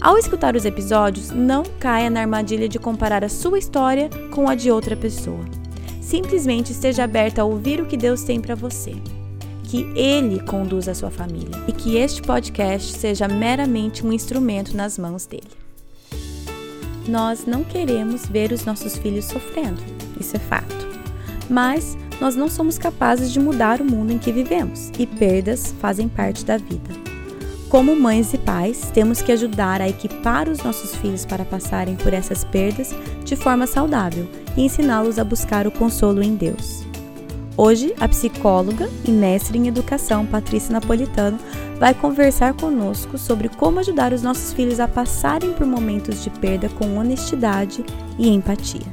Ao escutar os episódios, não caia na armadilha de comparar a sua história com a de outra pessoa. Simplesmente esteja aberta a ouvir o que Deus tem para você. Que Ele conduza a sua família e que este podcast seja meramente um instrumento nas mãos dele. Nós não queremos ver os nossos filhos sofrendo, isso é fato. Mas nós não somos capazes de mudar o mundo em que vivemos e perdas fazem parte da vida. Como mães e pais, temos que ajudar a equipar os nossos filhos para passarem por essas perdas de forma saudável e ensiná-los a buscar o consolo em Deus. Hoje, a psicóloga e mestre em educação Patrícia Napolitano vai conversar conosco sobre como ajudar os nossos filhos a passarem por momentos de perda com honestidade e empatia.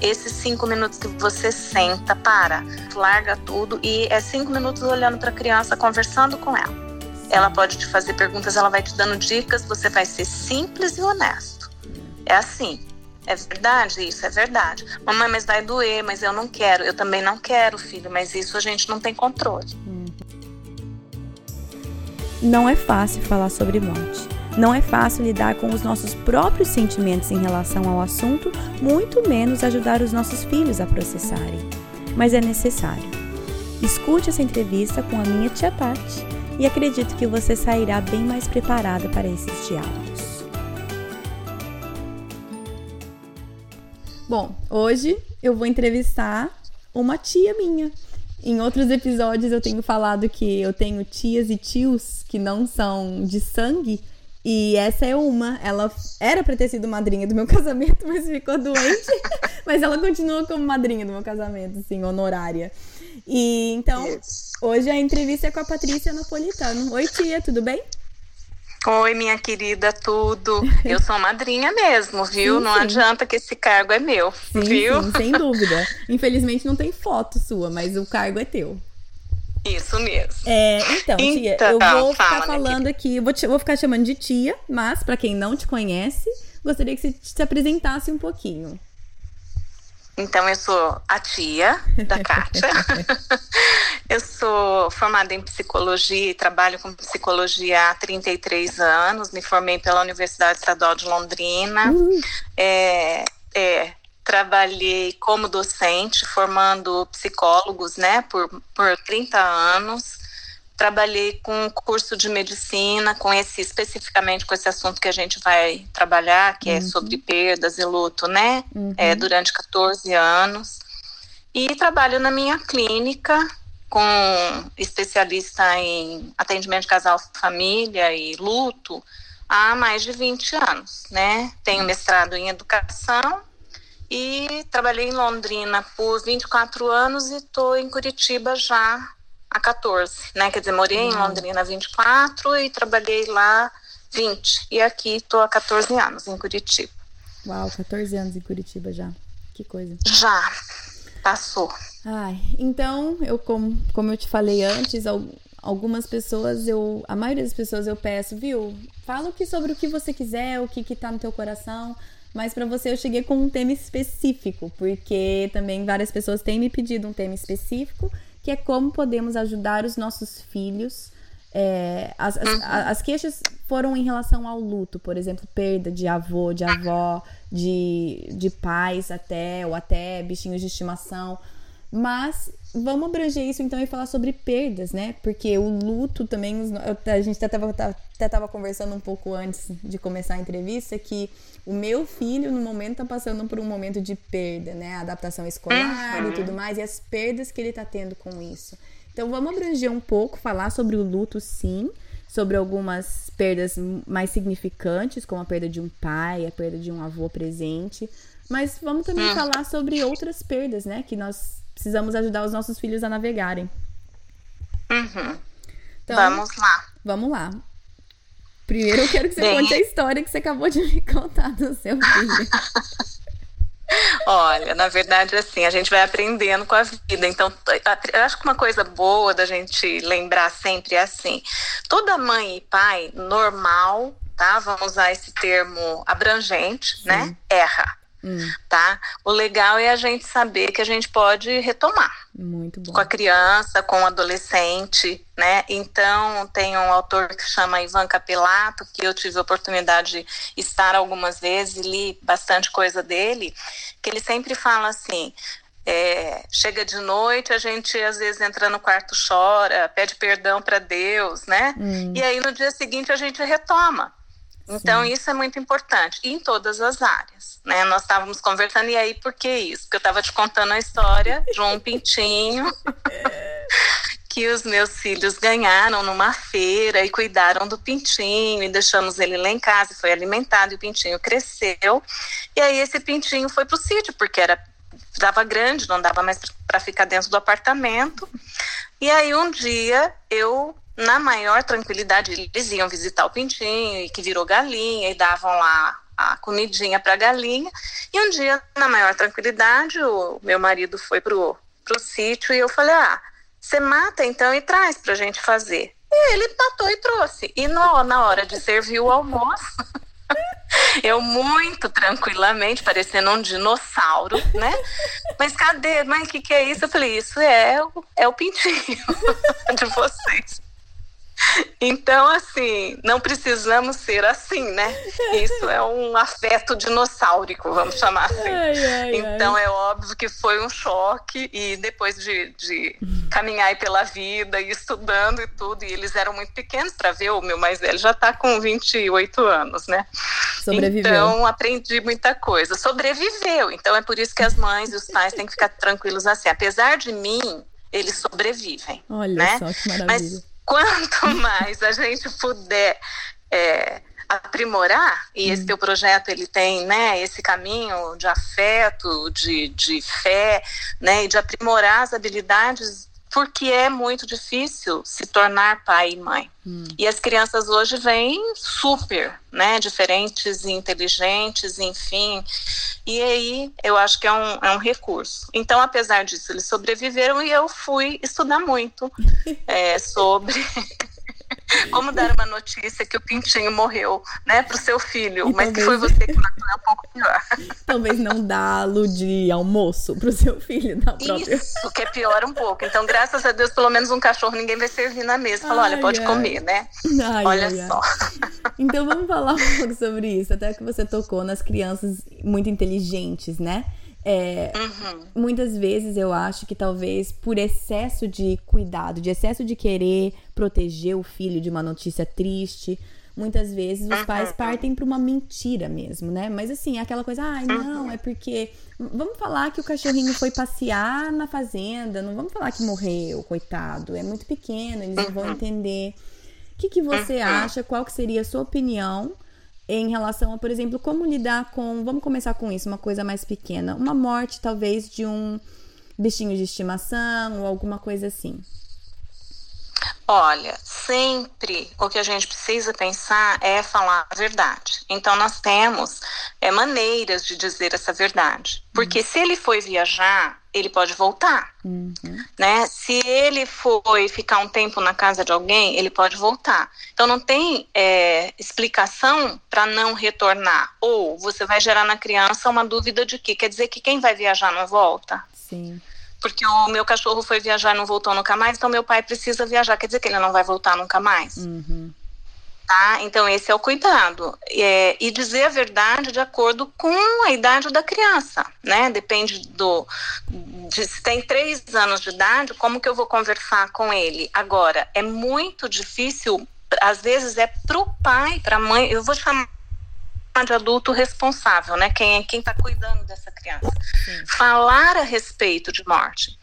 Esses cinco minutos que você senta, para, larga tudo e é cinco minutos olhando para a criança, conversando com ela ela pode te fazer perguntas, ela vai te dando dicas, você vai ser simples e honesto. É assim. É verdade isso, é verdade. Mamãe, mas vai doer, mas eu não quero. Eu também não quero, filho, mas isso a gente não tem controle. Não é fácil falar sobre morte. Não é fácil lidar com os nossos próprios sentimentos em relação ao assunto, muito menos ajudar os nossos filhos a processarem. Mas é necessário. Escute essa entrevista com a minha tia Paty e acredito que você sairá bem mais preparada para esses diálogos. Bom, hoje eu vou entrevistar uma tia minha. Em outros episódios eu tenho falado que eu tenho tias e tios que não são de sangue. E essa é uma. Ela era para ter sido madrinha do meu casamento, mas ficou doente. mas ela continua como madrinha do meu casamento, assim, honorária. E então, Isso. hoje a entrevista é com a Patrícia Napolitano. Oi, tia, tudo bem? Oi, minha querida, tudo. Eu sou madrinha mesmo, viu? Sim, não sim. adianta que esse cargo é meu, sim, viu? Sim, sem dúvida. Infelizmente não tem foto sua, mas o cargo é teu. Isso mesmo. É, então, tia, então, eu vou ficar falando aqui, vou, te, vou ficar chamando de tia, mas para quem não te conhece, gostaria que você se apresentasse um pouquinho. Então, eu sou a tia da Kátia. eu sou formada em psicologia e trabalho com psicologia há 33 anos. Me formei pela Universidade Estadual de Londrina. Uhum. É, é, trabalhei como docente, formando psicólogos né, por, por 30 anos trabalhei com curso de medicina, com esse especificamente com esse assunto que a gente vai trabalhar, que é uhum. é sobre perdas e luto, né? Uhum. É, durante 14 anos. E trabalho na minha clínica com especialista em atendimento de casal, família e luto há mais de 20 anos, né? Tenho mestrado em educação e trabalhei em Londrina por 24 anos e estou em Curitiba já a 14, né? Quer dizer, morei uhum. em Londrina 24 e trabalhei lá 20. E aqui estou há 14 anos em Curitiba. Uau, 14 anos em Curitiba já. Que coisa. Já. Passou. Ai, então, eu como, como eu te falei antes, algumas pessoas eu, a maioria das pessoas eu peço, viu? Fala que sobre o que você quiser, o que que tá no teu coração. Mas para você eu cheguei com um tema específico, porque também várias pessoas têm me pedido um tema específico que é como podemos ajudar os nossos filhos. É, as, as, uhum. as, queixas foram em relação ao luto, por exemplo, perda de avô, de avó, de, de pais até, ou até bichinhos de estimação. Mas vamos abranger isso então e falar sobre perdas, né? Porque o luto também, a gente até estava conversando um pouco antes de começar a entrevista que o meu filho no momento está passando por um momento de perda, né? Adaptação escolar uhum. e tudo mais, e as perdas que ele está tendo com isso. Então vamos abranger um pouco, falar sobre o luto sim, sobre algumas perdas mais significantes, como a perda de um pai, a perda de um avô presente. Mas vamos também uhum. falar sobre outras perdas, né? Que nós precisamos ajudar os nossos filhos a navegarem. Uhum. Então, vamos lá. Vamos lá. Primeiro eu quero que você Bem... conte a história que você acabou de me contar do seu filho. Olha, na verdade, assim, a gente vai aprendendo com a vida. Então, eu acho que uma coisa boa da gente lembrar sempre é assim: toda mãe e pai normal, tá? Vamos usar esse termo abrangente, Sim. né? Erra. Hum. Tá? O legal é a gente saber que a gente pode retomar. Muito bom. Com a criança, com o adolescente, né? Então, tem um autor que chama Ivan Capelato, que eu tive a oportunidade de estar algumas vezes e li bastante coisa dele, que ele sempre fala assim: é, chega de noite, a gente às vezes entra no quarto, chora, pede perdão para Deus, né? Hum. E aí no dia seguinte a gente retoma. Então, Sim. isso é muito importante, em todas as áreas. Né? Nós estávamos conversando, e aí por que isso? Porque eu estava te contando a história de um pintinho que os meus filhos ganharam numa feira e cuidaram do pintinho, e deixamos ele lá em casa, foi alimentado, e o pintinho cresceu. E aí esse pintinho foi para o sítio, porque era dava grande, não dava mais para ficar dentro do apartamento. E aí um dia eu na maior tranquilidade, eles iam visitar o pintinho, e que virou galinha, e davam lá a comidinha para a galinha. E um dia, na maior tranquilidade, o meu marido foi pro, pro sítio e eu falei: Ah, você mata então e traz para a gente fazer. E ele matou e trouxe. E no, na hora de servir o almoço, eu muito tranquilamente, parecendo um dinossauro, né? Mas cadê? Mãe, o que, que é isso? Eu falei: Isso é, é o pintinho de vocês. Então, assim, não precisamos ser assim, né? Isso é um afeto dinossáurico, vamos chamar assim. Ai, ai, então, ai. é óbvio que foi um choque, e depois de, de caminhar pela vida e estudando e tudo, e eles eram muito pequenos para ver, o meu mais velho já está com 28 anos, né? Sobreviveu. Então, aprendi muita coisa. Sobreviveu. Então, é por isso que as mães e os pais têm que ficar tranquilos assim. Apesar de mim, eles sobrevivem. Olha né? só que maravilha. Mas, quanto mais a gente puder é, aprimorar, e esse hum. teu projeto ele tem né, esse caminho de afeto, de, de fé, né, e de aprimorar as habilidades porque é muito difícil se tornar pai e mãe. Hum. E as crianças hoje vêm super, né, diferentes e inteligentes, enfim. E aí eu acho que é um, é um recurso. Então, apesar disso, eles sobreviveram e eu fui estudar muito é, sobre como dar uma notícia que o pintinho morreu, né, para o seu filho, e mas que foi você que matou é um pouco pior. Talvez não dá-lo de almoço para o seu filho, da própria. Isso, que é pior um pouco. Então, graças a Deus, pelo menos um cachorro ninguém vai servir na mesa. Fala, olha, pode ai. comer, né? Ai, olha ai, só. Então, vamos falar um pouco sobre isso, até que você tocou nas crianças muito inteligentes, né? É, uhum. Muitas vezes eu acho que talvez por excesso de cuidado, de excesso de querer proteger o filho de uma notícia triste, muitas vezes os pais uhum. partem para uma mentira mesmo, né? Mas assim, aquela coisa, ai, ah, não, é porque. Vamos falar que o cachorrinho foi passear na fazenda, não vamos falar que morreu, coitado, é muito pequeno, eles não vão uhum. entender. O que, que você acha? Qual que seria a sua opinião? Em relação a, por exemplo, como lidar com, vamos começar com isso, uma coisa mais pequena, uma morte talvez de um bichinho de estimação ou alguma coisa assim. Olha, sempre o que a gente precisa pensar é falar a verdade. Então, nós temos é, maneiras de dizer essa verdade. Porque uhum. se ele foi viajar, ele pode voltar. Uhum. Né? Se ele foi ficar um tempo na casa de alguém, ele pode voltar. Então, não tem é, explicação para não retornar. Ou você vai gerar na criança uma dúvida de que quer dizer que quem vai viajar não volta. Sim porque o meu cachorro foi viajar e não voltou nunca mais, então meu pai precisa viajar, quer dizer que ele não vai voltar nunca mais. Uhum. Tá? Então, esse é o cuidado. É, e dizer a verdade de acordo com a idade da criança, né? Depende do. De, se tem três anos de idade, como que eu vou conversar com ele? Agora, é muito difícil, às vezes é pro pai, pra mãe, eu vou chamar de adulto responsável, né? Quem é quem está cuidando dessa criança. Sim. Falar a respeito de morte.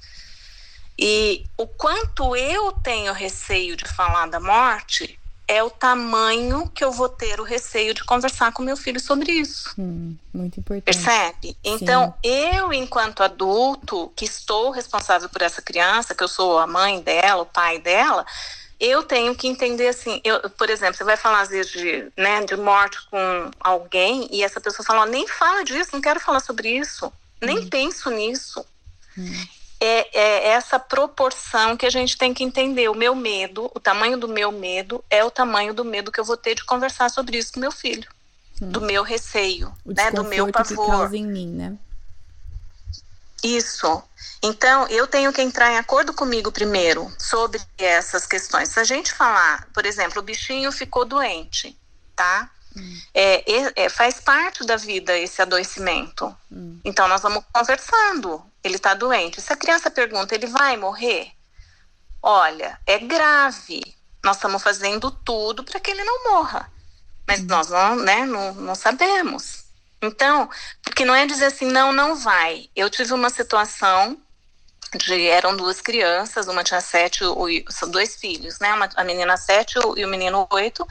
E o quanto eu tenho receio de falar da morte é o tamanho que eu vou ter o receio de conversar com meu filho sobre isso. Hum, muito importante. Percebe? Então, Sim. eu, enquanto adulto, que estou responsável por essa criança, que eu sou a mãe dela, o pai dela, eu tenho que entender assim, eu, por exemplo, você vai falar às vezes de, né, de morte com alguém e essa pessoa fala, nem fala disso, não quero falar sobre isso, nem hum. penso nisso. Hum. É, é, essa proporção que a gente tem que entender. O meu medo, o tamanho do meu medo é o tamanho do medo que eu vou ter de conversar sobre isso com meu filho, hum. do meu receio, o né, do meu pavor. Que causa em mim, né? Isso. Então, eu tenho que entrar em acordo comigo primeiro sobre essas questões. Se a gente falar, por exemplo, o bichinho ficou doente, tá? Hum. É, é, faz parte da vida esse adoecimento. Hum. Então, nós vamos conversando. Ele está doente. Se a criança pergunta, ele vai morrer? Olha, é grave. Nós estamos fazendo tudo para que ele não morra. Mas hum. nós não, né, não, não sabemos. Então, porque não é dizer assim, não, não vai. Eu tive uma situação de eram duas crianças, uma tinha sete, são dois filhos, né? Uma, a menina sete e o menino oito.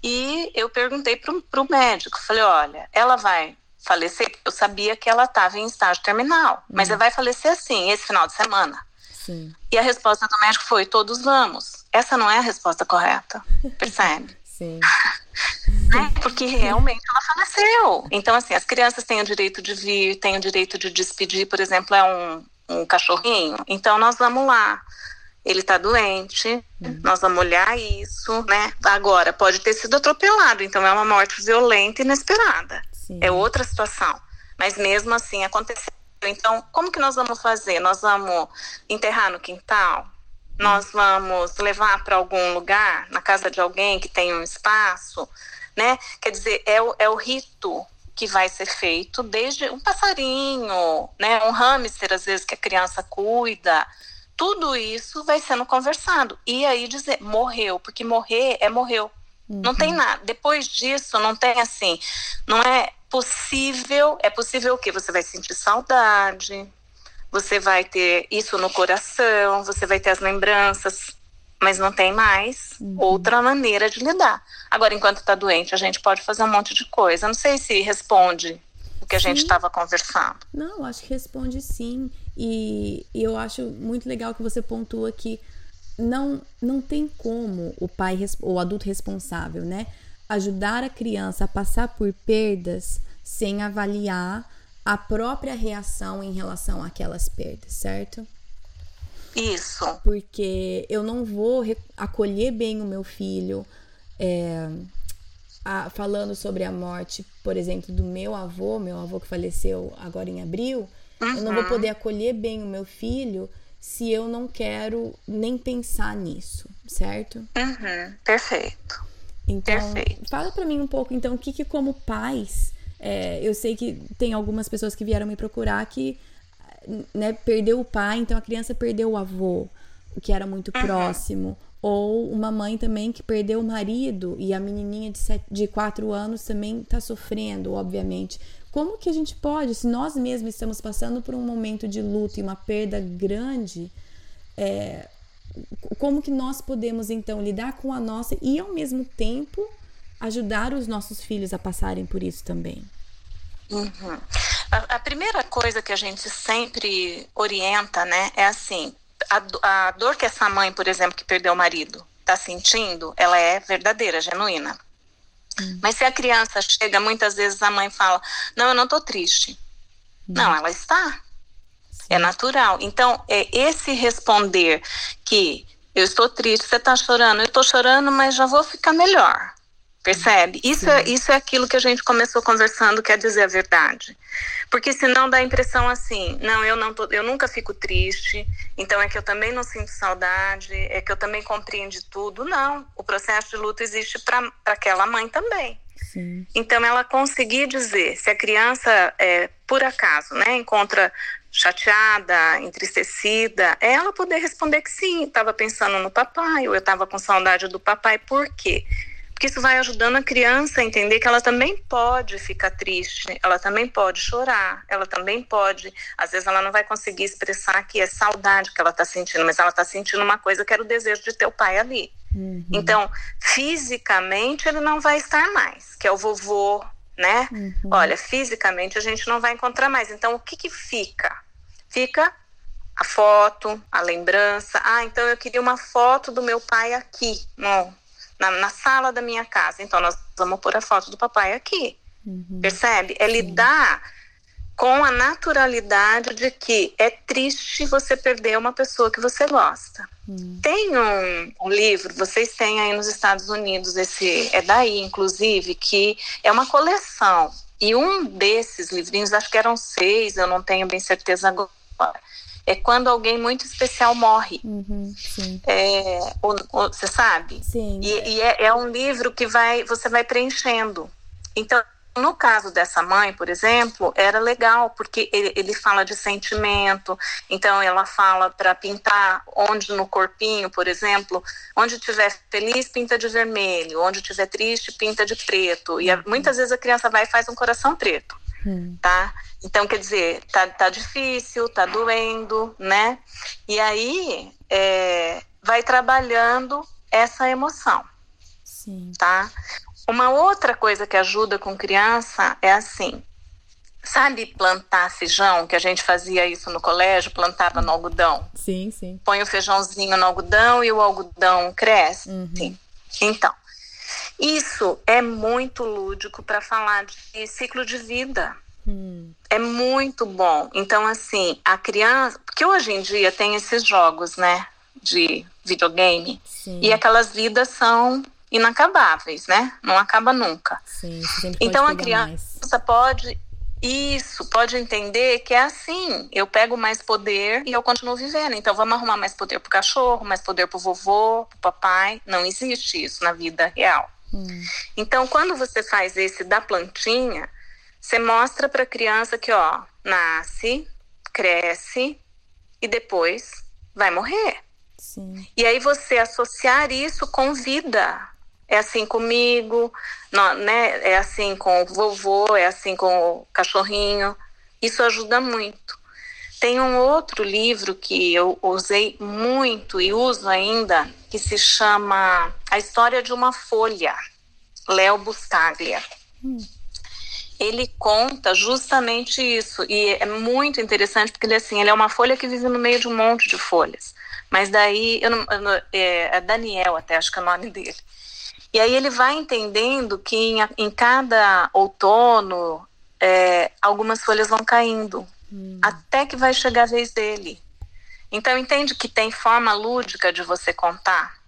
E eu perguntei para o médico, falei, olha, ela vai falecer, eu sabia que ela estava em estágio terminal, mas uhum. ela vai falecer assim, esse final de semana. Sim. E a resposta do médico foi, todos vamos. Essa não é a resposta correta, percebe? Sim. né? Porque realmente ela faleceu. Então, assim, as crianças têm o direito de vir, têm o direito de despedir, por exemplo, é um, um cachorrinho. Então, nós vamos lá. Ele está doente, uhum. nós vamos olhar isso, né? Agora, pode ter sido atropelado, então é uma morte violenta e inesperada. Sim. É outra situação. Mas mesmo assim aconteceu. Então, como que nós vamos fazer? Nós vamos enterrar no quintal? Nós vamos levar para algum lugar, na casa de alguém que tem um espaço? né? Quer dizer, é o, é o rito que vai ser feito desde um passarinho, né? Um hamster, às vezes, que a criança cuida. Tudo isso vai sendo conversado. E aí dizer, morreu, porque morrer é morreu. Uhum. Não tem nada. Depois disso, não tem assim. Não é possível. É possível o quê? Você vai sentir saudade, você vai ter isso no coração, você vai ter as lembranças mas não tem mais uhum. outra maneira de lidar. Agora, enquanto está doente, a gente pode fazer um monte de coisa. Não sei se responde o que a sim. gente estava conversando. Não, acho que responde sim. E, e eu acho muito legal que você pontua que não, não tem como o pai, o adulto responsável, né, ajudar a criança a passar por perdas sem avaliar a própria reação em relação àquelas perdas, certo? Isso. Porque eu não vou acolher bem o meu filho. É, a, falando sobre a morte, por exemplo, do meu avô, meu avô que faleceu agora em abril, uhum. eu não vou uhum. poder acolher bem o meu filho se eu não quero nem pensar nisso, certo? Uhum. Perfeito. Então, Perfeito. fala para mim um pouco, então, o que, que como pais, é, eu sei que tem algumas pessoas que vieram me procurar que né, perdeu o pai, então a criança perdeu o avô, que era muito uhum. próximo. Ou uma mãe também que perdeu o marido e a menininha de, sete, de quatro anos também está sofrendo, obviamente. Como que a gente pode, se nós mesmos estamos passando por um momento de luto e uma perda grande, é, como que nós podemos então lidar com a nossa e ao mesmo tempo ajudar os nossos filhos a passarem por isso também? Uhum. A, a, primeira coisa que a gente sempre orienta, né, é assim: a, a dor que essa mãe, por exemplo, que perdeu o marido, está sentindo, ela é verdadeira, genuína. Uhum. Mas se a criança chega, muitas vezes a mãe fala: Não, eu não estou triste. Uhum. Não, ela está. É natural. Então, é esse responder que eu estou triste, você está chorando, eu estou chorando, mas já vou ficar melhor. Percebe? Isso é, isso é aquilo que a gente começou conversando, quer dizer a verdade. Porque senão dá a impressão assim, não, eu não tô, eu nunca fico triste, então é que eu também não sinto saudade, é que eu também compreendo tudo. Não, o processo de luto existe para aquela mãe também. Sim. Então ela conseguir dizer, se a criança, é, por acaso, né, encontra chateada, entristecida, é ela poder responder que sim, estava pensando no papai, ou eu estava com saudade do papai, por quê? porque isso vai ajudando a criança a entender que ela também pode ficar triste, ela também pode chorar, ela também pode, às vezes ela não vai conseguir expressar que é saudade que ela está sentindo, mas ela está sentindo uma coisa que era o desejo de ter o pai ali. Uhum. Então, fisicamente ele não vai estar mais, que é o vovô, né? Uhum. Olha, fisicamente a gente não vai encontrar mais. Então, o que que fica? Fica a foto, a lembrança. Ah, então eu queria uma foto do meu pai aqui, no, na, na sala da minha casa. Então nós vamos pôr a foto do papai aqui. Uhum. Percebe? É lidar com a naturalidade de que é triste você perder uma pessoa que você gosta. Uhum. Tem um, um, livro, vocês têm aí nos Estados Unidos, esse é daí, inclusive, que é uma coleção. E um desses livrinhos, acho que eram seis, eu não tenho bem certeza agora é quando alguém muito especial morre. Uhum, é, você sabe? Sim. E, e é, é, um livro que vai, você vai preenchendo. Então, no caso dessa mãe, por exemplo, era legal, porque ele, ele fala de sentimento, então ela fala para pintar onde no corpinho, por exemplo, onde estiver feliz, pinta de vermelho, onde estiver triste, pinta de preto. E a, muitas vezes a criança vai e faz um coração preto, hum. tá? Então, quer dizer, tá, tá difícil, tá doendo, né? E aí é, vai trabalhando essa emoção. Sim. Tá? Uma outra coisa que ajuda com criança é assim. Sabe plantar feijão, que a gente fazia isso no colégio, plantava no algodão? Sim, sim. Põe o feijãozinho no algodão e o algodão cresce. Uhum. Sim. Então, isso é muito lúdico para falar de ciclo de vida. Hum. É muito bom. Então, assim, a criança. Porque hoje em dia tem esses jogos, né? De videogame. Sim. E aquelas vidas são inacabáveis, né? Não acaba nunca. Sim, então a criança mais. pode. Isso, pode entender que é assim. Eu pego mais poder e eu continuo vivendo. Então vamos arrumar mais poder pro cachorro, mais poder pro vovô, pro papai. Não existe isso na vida real. Hum. Então, quando você faz esse da plantinha, você mostra para a criança que, ó, nasce, cresce e depois vai morrer. Sim. E aí você associar isso com vida. É assim comigo, não, né? É assim com o vovô, é assim com o cachorrinho. Isso ajuda muito. Tem um outro livro que eu usei muito e uso ainda, que se chama A História de uma Folha, Léo Buscaglia. Hum ele conta justamente isso. E é muito interessante porque ele, assim, ele é uma folha que vive no meio de um monte de folhas. Mas daí, eu não, eu não, é, é, Daniel até, acho que é o nome dele. E aí ele vai entendendo que em, em cada outono é, algumas folhas vão caindo, hum. até que vai chegar a vez dele. Então entende que tem forma lúdica de você contar?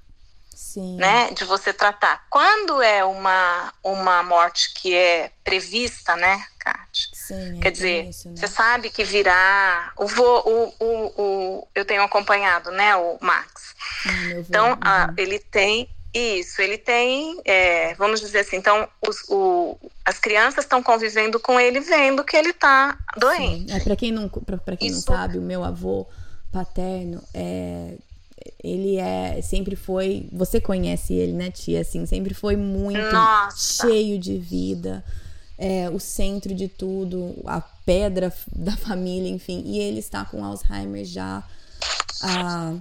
Sim. né, de você tratar. Quando é uma, uma morte que é prevista, né, Kátia? Sim, Quer é dizer, isso, né? você sabe que virá. O, o, o, o, eu tenho acompanhado, né, o Max. Então, uhum. a, ele tem isso, ele tem, é, vamos dizer assim, então os, o, as crianças estão convivendo com ele, vendo que ele está doente. É, para quem não, para quem isso. não sabe, o meu avô paterno é ele é sempre foi você conhece ele né tia assim sempre foi muito Nossa. cheio de vida é, o centro de tudo a pedra da família enfim e ele está com Alzheimer já há,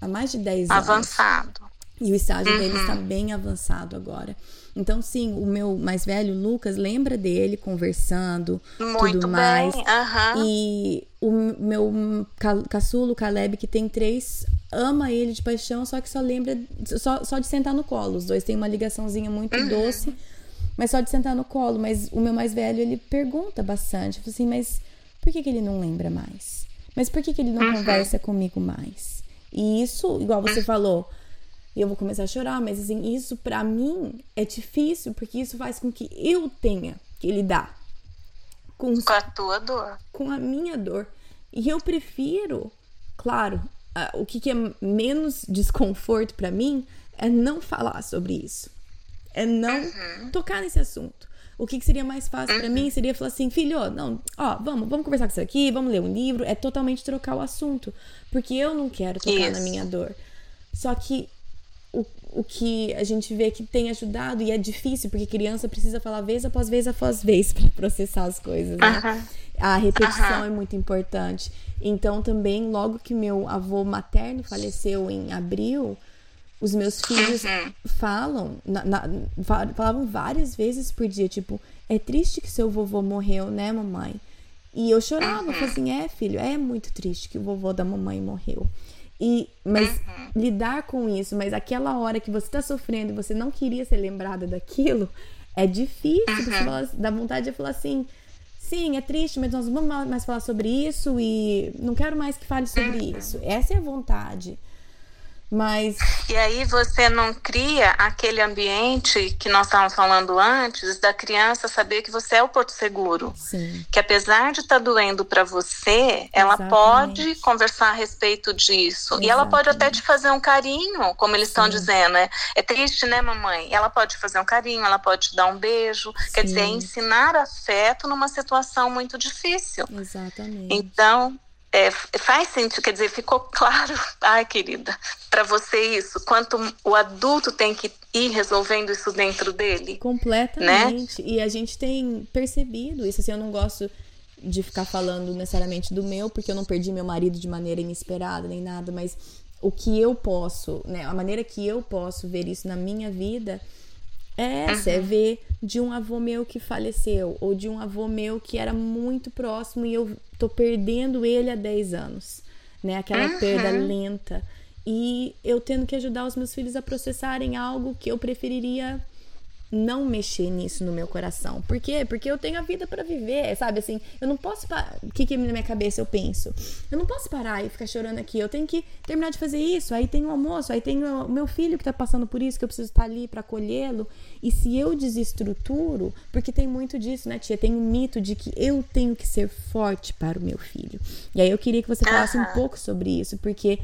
há mais de 10 anos avançado e o estágio uhum. dele está bem avançado agora então, sim, o meu mais velho, Lucas, lembra dele conversando, Muito tudo mais. Bem. Uhum. E o meu caçulo, Caleb, que tem três, ama ele de paixão, só que só lembra só, só de sentar no colo. Os dois têm uma ligaçãozinha muito uhum. doce, mas só de sentar no colo. Mas o meu mais velho, ele pergunta bastante, assim, mas por que, que ele não lembra mais? Mas por que, que ele não uhum. conversa comigo mais? E isso, igual você uhum. falou, e eu vou começar a chorar, mas assim, isso para mim é difícil, porque isso faz com que eu tenha que lidar com, com a tua dor. Com a minha dor. E eu prefiro, claro, uh, o que, que, é menos desconforto para mim é não falar sobre isso. É não uhum. tocar nesse assunto. O que, que seria mais fácil uhum. para mim seria falar assim, filho, não, ó, vamos, vamos conversar com isso aqui, vamos ler um livro. É totalmente trocar o assunto. Porque eu não quero tocar isso. na minha dor. Só que o, o que a gente vê que tem ajudado, e é difícil, porque criança precisa falar vez após vez após vez para processar as coisas, né? Uhum. A repetição uhum. é muito importante. Então, também, logo que meu avô materno faleceu em abril, os meus filhos uhum. falam, na, na, falavam várias vezes por dia, tipo, é triste que seu vovô morreu, né, mamãe? E eu chorava, uhum. falei assim, é filho, é muito triste que o vovô da mamãe morreu. E, mas uhum. lidar com isso, mas aquela hora que você tá sofrendo e você não queria ser lembrada daquilo, é difícil. Uhum. Você fala, dá vontade de falar assim, sim, é triste, mas nós não vamos mais falar sobre isso e não quero mais que fale sobre uhum. isso. Essa é a vontade. Mas. E aí você não cria aquele ambiente que nós estávamos falando antes, da criança saber que você é o porto seguro. Sim. Que apesar de estar tá doendo para você, ela pode conversar a respeito disso. Exatamente. E ela pode até te fazer um carinho, como eles estão dizendo, né? É triste, né, mamãe? Ela pode te fazer um carinho, ela pode te dar um beijo. Sim. Quer dizer, é ensinar afeto numa situação muito difícil. Exatamente. Então, é, faz sentido, quer dizer, ficou claro, ai querida, para você isso, quanto o adulto tem que ir resolvendo isso dentro dele. Completamente. Né? E a gente tem percebido isso, assim, eu não gosto de ficar falando necessariamente do meu, porque eu não perdi meu marido de maneira inesperada nem nada, mas o que eu posso, né, a maneira que eu posso ver isso na minha vida é essa, uhum. ver de um avô meu que faleceu, ou de um avô meu que era muito próximo e eu tô perdendo ele há 10 anos, né? Aquela uhum. perda lenta. E eu tendo que ajudar os meus filhos a processarem algo que eu preferiria não mexer nisso no meu coração. Por quê? Porque eu tenho a vida para viver, sabe? Assim, eu não posso. O que, que na minha cabeça eu penso? Eu não posso parar e ficar chorando aqui. Eu tenho que terminar de fazer isso. Aí tem o almoço, aí tem o meu filho que tá passando por isso, que eu preciso estar ali para acolhê-lo. E se eu desestruturo, porque tem muito disso, né, tia? Tem um mito de que eu tenho que ser forte para o meu filho. E aí eu queria que você falasse um pouco sobre isso, porque,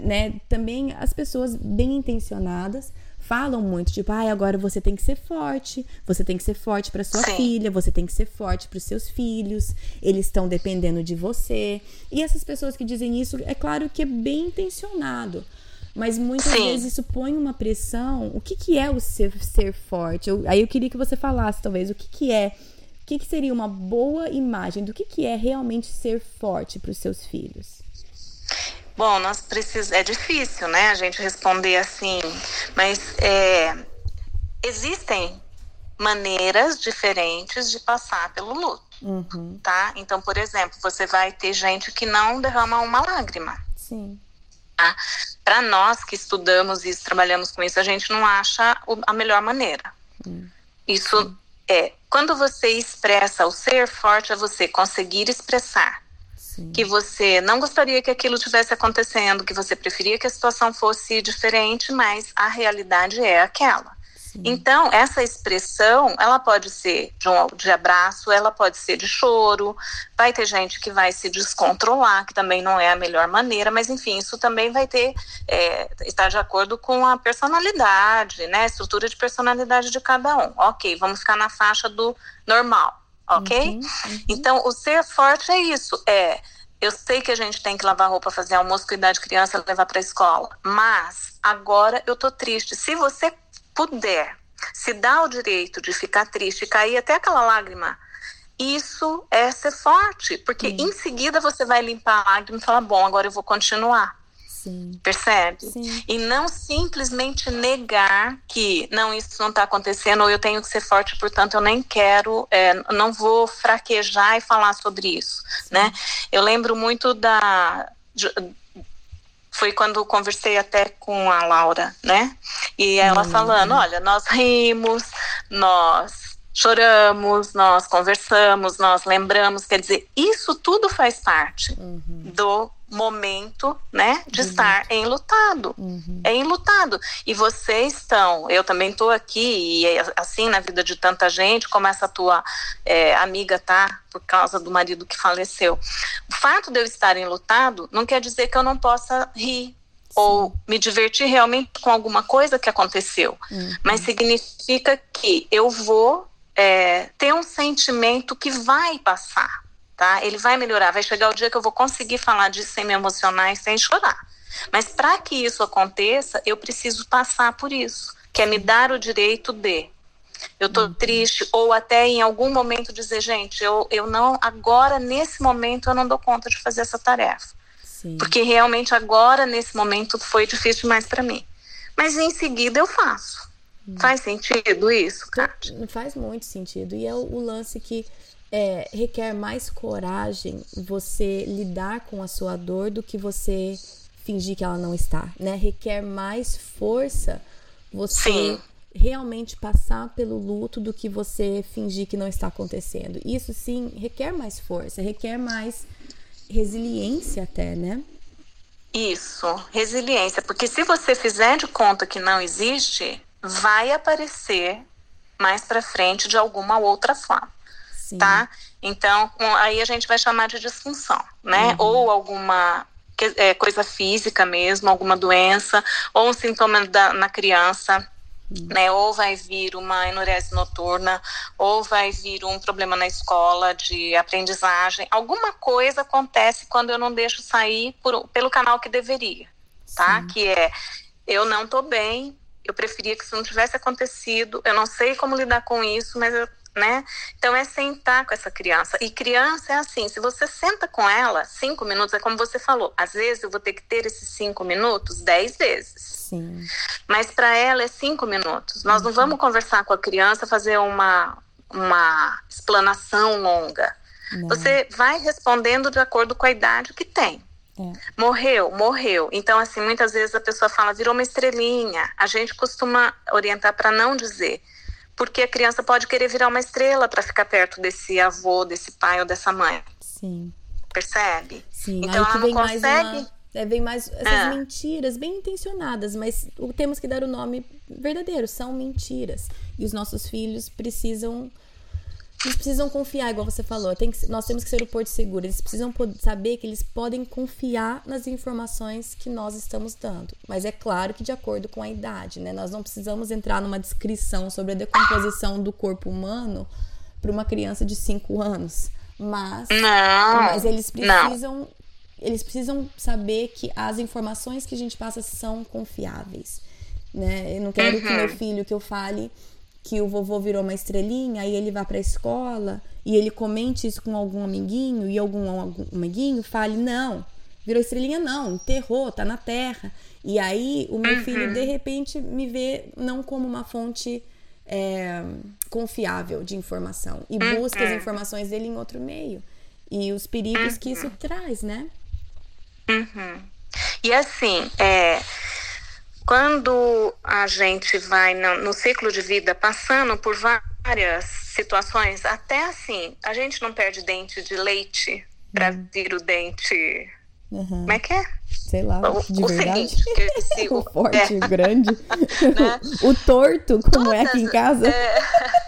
né, também as pessoas bem intencionadas falam muito, tipo, ai, ah, agora você tem que ser forte, você tem que ser forte para sua Sim. filha, você tem que ser forte para os seus filhos, eles estão dependendo de você. E essas pessoas que dizem isso, é claro que é bem intencionado, mas muitas Sim. vezes isso põe uma pressão. O que, que é o ser, ser forte? Eu, aí eu queria que você falasse, talvez, o que, que é, o que, que seria uma boa imagem do que, que é realmente ser forte para os seus filhos. Bom, nós precisamos. É difícil, né, a gente responder assim, mas é, existem maneiras diferentes de passar pelo luto, uhum. tá? Então, por exemplo, você vai ter gente que não derrama uma lágrima. Sim. Tá? Para nós que estudamos isso, trabalhamos com isso, a gente não acha a melhor maneira. Uhum. Isso é quando você expressa o ser forte, é você conseguir expressar que você não gostaria que aquilo tivesse acontecendo, que você preferia que a situação fosse diferente, mas a realidade é aquela. Sim. Então, essa expressão, ela pode ser de, um, de abraço, ela pode ser de choro, vai ter gente que vai se descontrolar, que também não é a melhor maneira, mas enfim, isso também vai ter, é, estar de acordo com a personalidade, né, a estrutura de personalidade de cada um. Ok, vamos ficar na faixa do normal ok? Uhum, uhum. Então, o ser forte é isso, é eu sei que a gente tem que lavar roupa, fazer almoço, cuidar de criança, levar para a escola, mas agora eu tô triste. Se você puder se dá o direito de ficar triste, cair até aquela lágrima, isso é ser forte, porque em seguida você vai limpar a lágrima e falar: bom, agora eu vou continuar. Sim. Percebe? Sim. E não simplesmente negar que não, isso não está acontecendo, ou eu tenho que ser forte, portanto eu nem quero, é, não vou fraquejar e falar sobre isso. Né? Eu lembro muito da. De, foi quando conversei até com a Laura, né? E ela hum, falando: olha, nós rimos, nós choramos, nós conversamos, nós lembramos, quer dizer, isso tudo faz parte uhum. do momento, né, de uhum. estar enlutado. Uhum. É enlutado. E vocês estão, eu também estou aqui, e é assim na vida de tanta gente, como essa tua é, amiga tá, por causa do marido que faleceu. O fato de eu estar enlutado não quer dizer que eu não possa rir, ou me divertir realmente com alguma coisa que aconteceu. Uhum. Mas significa que eu vou é, ter um sentimento que vai passar tá? Ele vai melhorar, vai chegar o dia que eu vou conseguir falar disso sem me emocionar e sem chorar. Mas para que isso aconteça, eu preciso passar por isso, que é me dar o direito de eu tô uhum. triste, ou até em algum momento dizer, gente, eu, eu não, agora, nesse momento, eu não dou conta de fazer essa tarefa. Sim. Porque realmente agora, nesse momento, foi difícil demais para mim. Mas em seguida eu faço. Uhum. Faz sentido isso, Kátia? Faz muito sentido. E é o, o lance que é, requer mais coragem você lidar com a sua dor do que você fingir que ela não está, né? Requer mais força você Sim. realmente passar pelo luto do que você fingir que não está acontecendo. Isso sim requer mais força, requer mais resiliência até, né? Isso, resiliência, porque se você fizer de conta que não existe, vai aparecer mais para frente de alguma outra forma, Sim. tá? Então, aí a gente vai chamar de disfunção, né? Uhum. Ou alguma é, coisa física mesmo, alguma doença, ou um sintoma da, na criança, uhum. né? Ou vai vir uma enurese noturna, ou vai vir um problema na escola de aprendizagem. Alguma coisa acontece quando eu não deixo sair por, pelo canal que deveria, tá? Sim. Que é, eu não tô bem, eu preferia que isso não tivesse acontecido, eu não sei como lidar com isso, mas eu né? Então é sentar com essa criança. E criança é assim, se você senta com ela, cinco minutos, é como você falou, às vezes eu vou ter que ter esses cinco minutos dez vezes. Sim. Mas para ela é cinco minutos. Nós uhum. não vamos conversar com a criança, fazer uma, uma explanação longa. Não. Você vai respondendo de acordo com a idade que tem. É. Morreu, morreu. Então, assim, muitas vezes a pessoa fala, virou uma estrelinha. A gente costuma orientar para não dizer porque a criança pode querer virar uma estrela para ficar perto desse avô, desse pai ou dessa mãe. Sim. Percebe? Sim. Então Aí ela não consegue. Uma... É, vem mais essas é. mentiras bem intencionadas, mas temos que dar o nome verdadeiro, são mentiras. E os nossos filhos precisam eles precisam confiar, igual você falou. Que, nós temos que ser o porto seguro. Eles precisam saber que eles podem confiar nas informações que nós estamos dando. Mas é claro que de acordo com a idade, né? Nós não precisamos entrar numa descrição sobre a decomposição do corpo humano para uma criança de 5 anos. Mas, não, mas eles precisam não. eles precisam saber que as informações que a gente passa são confiáveis. Né? Eu não quero uhum. que meu filho que eu fale que o vovô virou uma estrelinha, aí ele vá para a escola e ele comente isso com algum amiguinho e algum, algum amiguinho fale: não, virou estrelinha, não, enterrou, tá na terra. E aí o meu uhum. filho, de repente, me vê não como uma fonte é, confiável de informação e uhum. busca as informações dele em outro meio. E os perigos uhum. que isso uhum. traz, né? Uhum. E assim, é, quando a gente vai no, no ciclo de vida passando por várias situações, até assim, a gente não perde dente de leite para uhum. vir o dente. Uhum. Como é que é? Sei lá, o, de o verdade. Seguinte, o forte, é. grande. né? o torto, como Todas, é aqui em casa. É...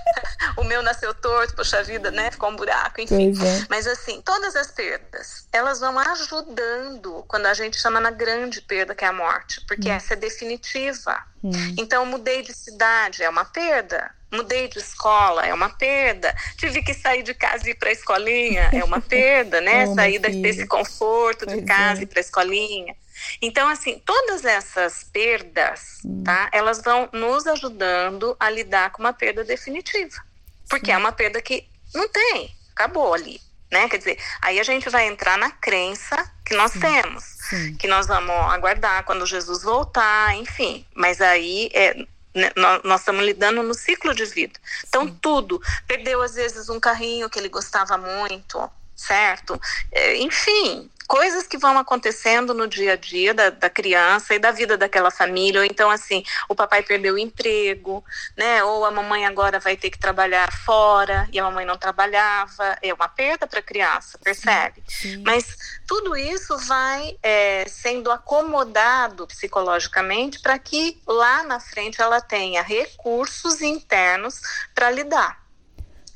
o meu nasceu torto, poxa vida, né? Ficou um buraco, enfim. É. Mas assim, todas as perdas, elas vão ajudando quando a gente chama na grande perda, que é a morte, porque hum. essa é definitiva. Hum. Então, mudei de cidade, é uma perda. Mudei de escola, é uma perda. Tive que sair de casa e ir para a escolinha, é uma perda, né? oh, sair desse conforto pois de casa é. e para a escolinha. Então, assim, todas essas perdas, hum. tá? Elas vão nos ajudando a lidar com uma perda definitiva. Porque Sim. é uma perda que não tem, acabou ali, né? Quer dizer, aí a gente vai entrar na crença que nós Sim. temos, Sim. que nós vamos aguardar quando Jesus voltar, enfim. Mas aí é, né, nós, nós, estamos lidando no ciclo de vida. Então, Sim. tudo. Perdeu, às vezes, um carrinho que ele gostava muito, certo? É, enfim, coisas que vão acontecendo no dia a dia da, da, criança e da vida daquela família. Ou então, assim, o papai perdeu o emprego, né? Ou a mamãe agora vai ter que trabalhar fora e a mamãe não trabalhava. É uma perda para a criança, percebe? Sim. Mas tudo isso vai é, sendo acomodado psicologicamente para que lá na frente ela tenha recursos internos para lidar.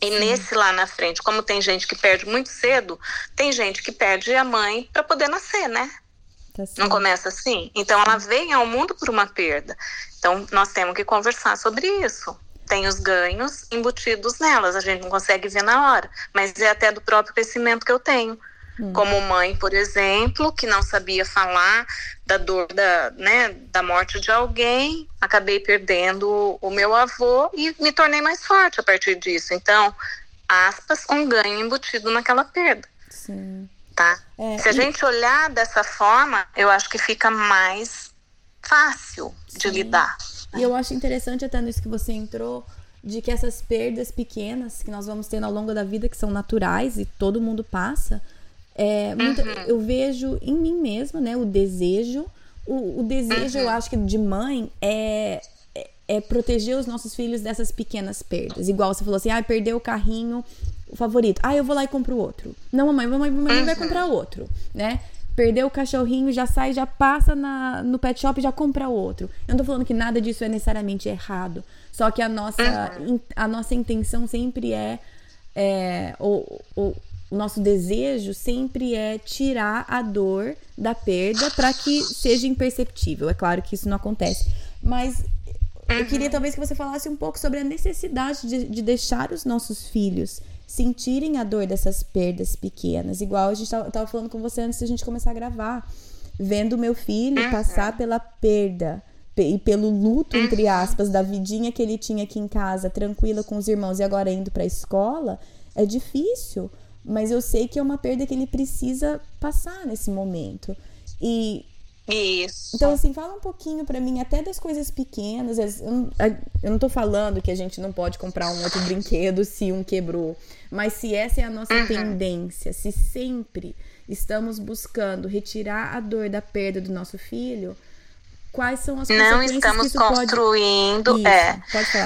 E nesse lá na frente, como tem gente que perde muito cedo, tem gente que perde a mãe para poder nascer, né? Tá Não começa assim? Então ela vem ao mundo por uma perda. Então nós temos que conversar sobre isso. Tem os ganhos embutidos nelas, a gente não consegue ver na hora, mas é até do próprio crescimento que eu tenho. Hum. Como mãe, por exemplo, que não sabia falar da dor da, né, da morte de alguém, acabei perdendo o meu avô e me tornei mais forte a partir disso. Então, aspas, um ganho embutido naquela perda. Sim. Tá? É, Se a e... gente olhar dessa forma, eu acho que fica mais fácil Sim. de lidar. E eu acho interessante até nisso que você entrou, de que essas perdas pequenas que nós vamos tendo ao longo da vida, que são naturais e todo mundo passa, é, muito, uhum. eu vejo em mim mesma, né, o desejo. O, o desejo, uhum. eu acho que de mãe é, é, é, proteger os nossos filhos dessas pequenas perdas. Igual você falou assim, ah, perdeu o carrinho favorito. Ah, eu vou lá e compro outro. Não, mamãe, mamãe, mamãe uhum. vai comprar outro, né? Perdeu o cachorrinho, já sai, já passa na, no pet shop e já compra outro. Eu não tô falando que nada disso é necessariamente errado. Só que a nossa, uhum. a nossa intenção sempre é, é o, o, o nosso desejo sempre é tirar a dor da perda para que seja imperceptível. É claro que isso não acontece. Mas eu queria uhum. talvez que você falasse um pouco sobre a necessidade de, de deixar os nossos filhos sentirem a dor dessas perdas pequenas. Igual a gente estava falando com você antes da gente começar a gravar. Vendo meu filho uhum. passar pela perda e pelo luto, entre uhum. aspas, da vidinha que ele tinha aqui em casa, tranquila com os irmãos e agora indo para a escola, é difícil. Mas eu sei que é uma perda que ele precisa passar nesse momento. E isso. Então, assim, fala um pouquinho para mim até das coisas pequenas. Eu não tô falando que a gente não pode comprar um outro brinquedo se um quebrou. Mas se essa é a nossa uhum. tendência, se sempre estamos buscando retirar a dor da perda do nosso filho, quais são as não estamos construindo pode... é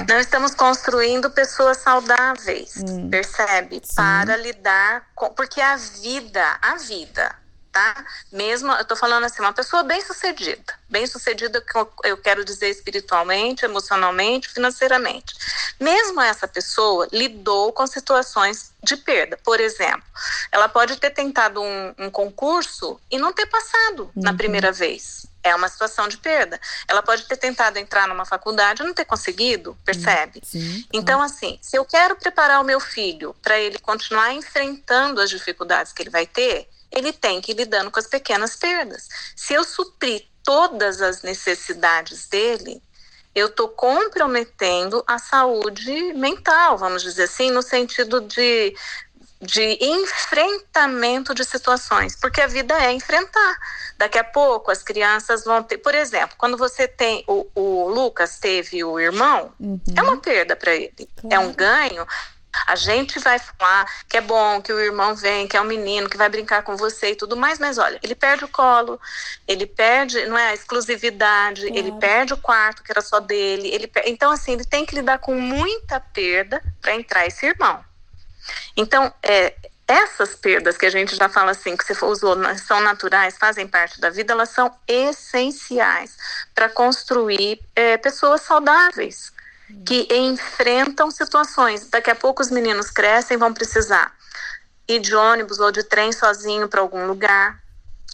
não estamos construindo pessoas saudáveis hum, percebe sim. para lidar com porque a vida a vida tá? Mesmo, eu tô falando assim, uma pessoa bem sucedida, bem sucedida, eu quero dizer espiritualmente, emocionalmente, financeiramente. Mesmo essa pessoa lidou com situações de perda. Por exemplo, ela pode ter tentado um, um concurso e não ter passado uhum. na primeira vez. É uma situação de perda. Ela pode ter tentado entrar numa faculdade e não ter conseguido, percebe? Sim, então, assim, se eu quero preparar o meu filho para ele continuar enfrentando as dificuldades que ele vai ter, ele tem que ir lidando com as pequenas perdas. Se eu suprir todas as necessidades dele, eu estou comprometendo a saúde mental, vamos dizer assim, no sentido de, de enfrentamento de situações, porque a vida é enfrentar. Daqui a pouco as crianças vão ter, por exemplo, quando você tem o, o Lucas teve o irmão, uhum. é uma perda para ele, claro. é um ganho, a gente vai falar que é bom, que o irmão vem, que é um menino, que vai brincar com você e tudo mais, mas olha, ele perde o colo, ele perde, não é a exclusividade, ele perde o quarto que era só dele, ele então assim, ele tem que lidar com muita perda para entrar esse irmão. Então, é, essas perdas que a gente já fala assim, que você usou, são naturais, fazem parte da vida, elas são essenciais para construir é, pessoas saudáveis que enfrentam situações. Daqui a pouco os meninos crescem, vão precisar ir de ônibus ou de trem sozinho para algum lugar.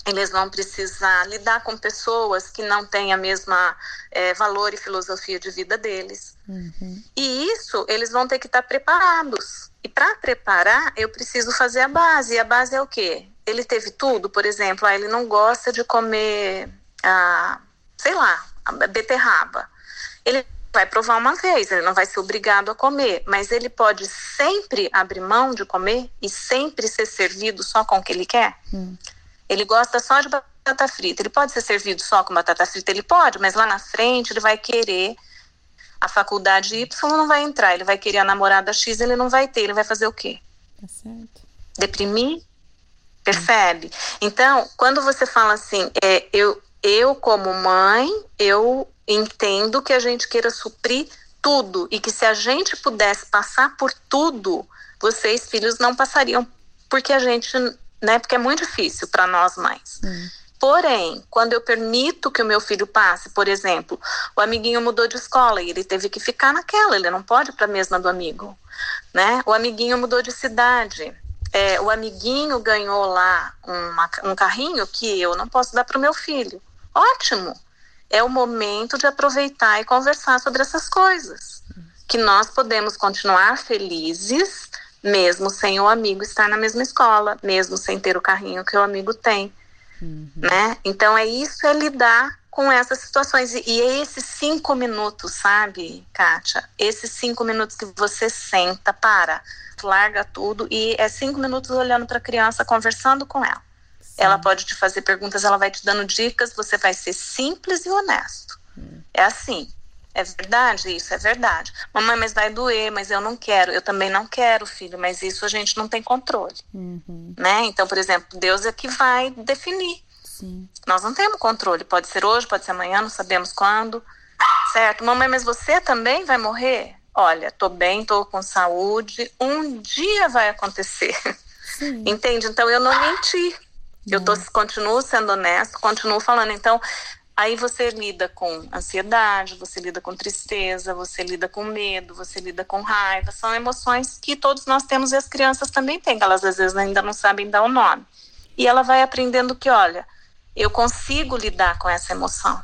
Eles vão precisar lidar com pessoas que não têm a mesma é, valor e filosofia de vida deles. Uhum. E isso eles vão ter que estar preparados. Para preparar, eu preciso fazer a base. E a base é o quê? Ele teve tudo, por exemplo, ah, ele não gosta de comer, ah, sei lá, beterraba. Ele vai provar uma vez, ele não vai ser obrigado a comer, mas ele pode sempre abrir mão de comer e sempre ser servido só com o que ele quer? Hum. Ele gosta só de batata frita. Ele pode ser servido só com batata frita? Ele pode, mas lá na frente ele vai querer a faculdade Y não vai entrar, ele vai querer a namorada X, ele não vai ter, ele vai fazer o quê? Tá certo. Deprimir? Percebe? Então, quando você fala assim, é, eu, eu como mãe, eu entendo que a gente queira suprir tudo e que se a gente pudesse passar por tudo, vocês filhos não passariam porque a gente, né, porque é muito difícil para nós mães. Hum. Porém, quando eu permito que o meu filho passe, por exemplo, o amiguinho mudou de escola e ele teve que ficar naquela, ele não pode ir para a mesma do amigo, né? O amiguinho mudou de cidade, é, o amiguinho ganhou lá uma, um carrinho que eu não posso dar para o meu filho. Ótimo, é o momento de aproveitar e conversar sobre essas coisas. Que nós podemos continuar felizes, mesmo sem o amigo estar na mesma escola, mesmo sem ter o carrinho que o amigo tem. Uhum. Né? Então é isso, é lidar com essas situações. E, é esses cinco minutos, sabe, Kátia? Esses cinco minutos que você senta, para, larga tudo e é cinco minutos olhando para a criança, conversando com ela. Ela pode te fazer perguntas, ela vai te dando dicas, você vai ser simples e honesto. Hum. É assim. É verdade? Isso é verdade. Mamãe, mas vai doer, mas eu não quero. Eu também não quero, filho, mas isso a gente não tem controle. Uhum. Né? Então, por exemplo, Deus é que vai definir. Sim. Nós não temos controle. Pode ser hoje, pode ser amanhã, não sabemos quando. Certo? Mamãe, mas você também vai morrer? Olha, tô bem, tô com saúde. Um dia vai acontecer. Sim. Entende? Então eu não menti. Eu tô, continuo sendo honesto, continuo falando. Então, Aí você lida com ansiedade, você lida com tristeza, você lida com medo, você lida com raiva. São emoções que todos nós temos e as crianças também têm, que elas às vezes ainda não sabem dar o nome. E ela vai aprendendo que, olha, eu consigo lidar com essa emoção,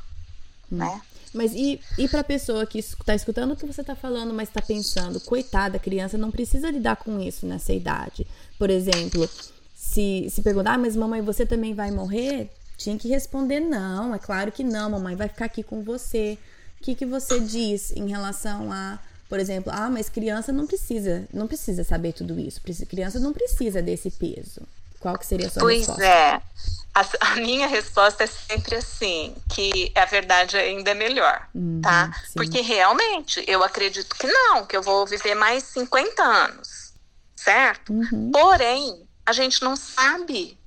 né? Mas e, e para a pessoa que está escutando o que você está falando, mas está pensando, coitada, a criança não precisa lidar com isso nessa idade. Por exemplo, se, se perguntar, ah, mas mamãe, você também vai morrer? Tinha que responder não, é claro que não, mamãe vai ficar aqui com você. O que, que você diz em relação a, por exemplo, ah, mas criança não precisa, não precisa saber tudo isso. Criança não precisa desse peso. Qual que seria a sua pois resposta? Pois é. A, a, minha resposta é sempre assim, que a verdade ainda é melhor, uhum, tá? Sim. Porque realmente eu acredito que não, que eu vou viver mais 50 anos, certo? Uhum. Porém, a gente não sabe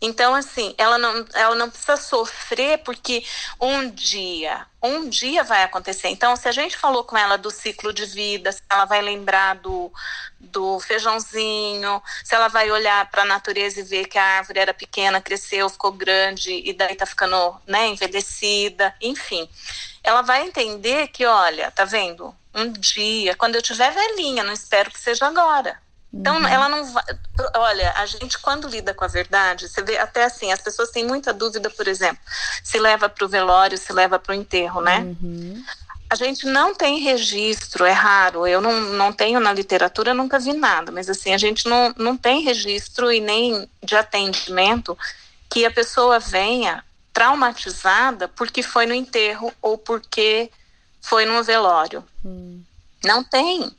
então, assim, ela não, ela não precisa sofrer porque um dia, um dia vai acontecer. Então, se a gente falou com ela do ciclo de vida, se ela vai lembrar do, do feijãozinho, se ela vai olhar para a natureza e ver que a árvore era pequena, cresceu, ficou grande e daí tá ficando, né, envelhecida, enfim. Ela vai entender que, olha, tá vendo? Um dia, quando eu tiver velhinha, não espero que seja agora então, uhum. ela não vai. Olha, a gente, quando lida com a verdade, você vê até assim, as pessoas têm muita dúvida, por exemplo, se leva para o velório, se leva para o enterro, né? Uhum. A gente não tem registro, é raro. Eu não, não tenho na literatura, nunca vi nada, mas assim, a gente não, não tem registro e nem de atendimento que a pessoa venha traumatizada porque foi no enterro ou porque foi no velório. Uhum. Não tem.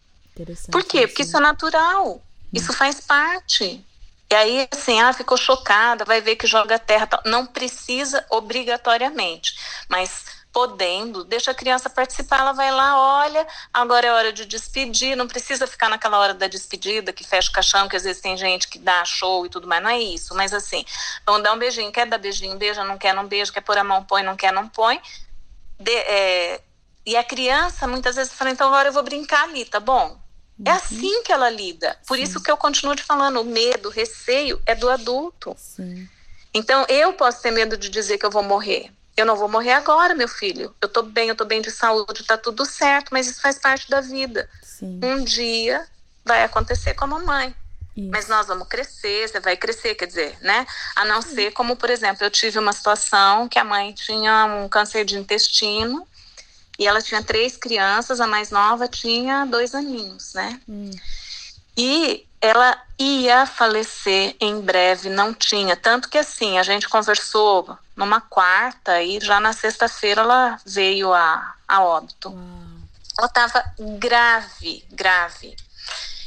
Por quê? Porque isso é natural. Hum. Isso faz parte. E aí, assim, ah, ficou chocada, vai ver que joga terra. Não precisa obrigatoriamente, mas podendo, deixa a criança participar, ela vai lá, olha, agora é hora de despedir, não precisa ficar naquela hora da despedida, que fecha o caixão, que às vezes tem gente que dá show e tudo mais, não é isso, mas assim, vamos dar um beijinho, quer dar beijinho, beija, não quer, não beija, quer pôr a mão, põe, não quer, não põe, de, é, e a criança muitas vezes fala, então agora eu vou brincar ali, tá bom? É assim que ela lida. Por Sim. isso que eu continuo te falando, o medo, o receio é do adulto. Sim. Então, eu posso ter medo de dizer que eu vou morrer. Eu não vou morrer agora, meu filho. Eu tô bem, eu tô bem de saúde, tá tudo certo, mas isso faz parte da vida. Sim. Um dia vai acontecer com a mamãe. Isso. Mas nós vamos crescer, você vai crescer, quer dizer, né? A não ser como, por exemplo, eu tive uma situação que a mãe tinha um câncer de intestino e ela tinha três crianças, a mais nova tinha dois aninhos, né? Hum. E ela ia falecer em breve, não tinha. Tanto que assim, a gente conversou numa quarta e já na sexta-feira ela veio a, a óbito. Hum. Ela estava grave, grave.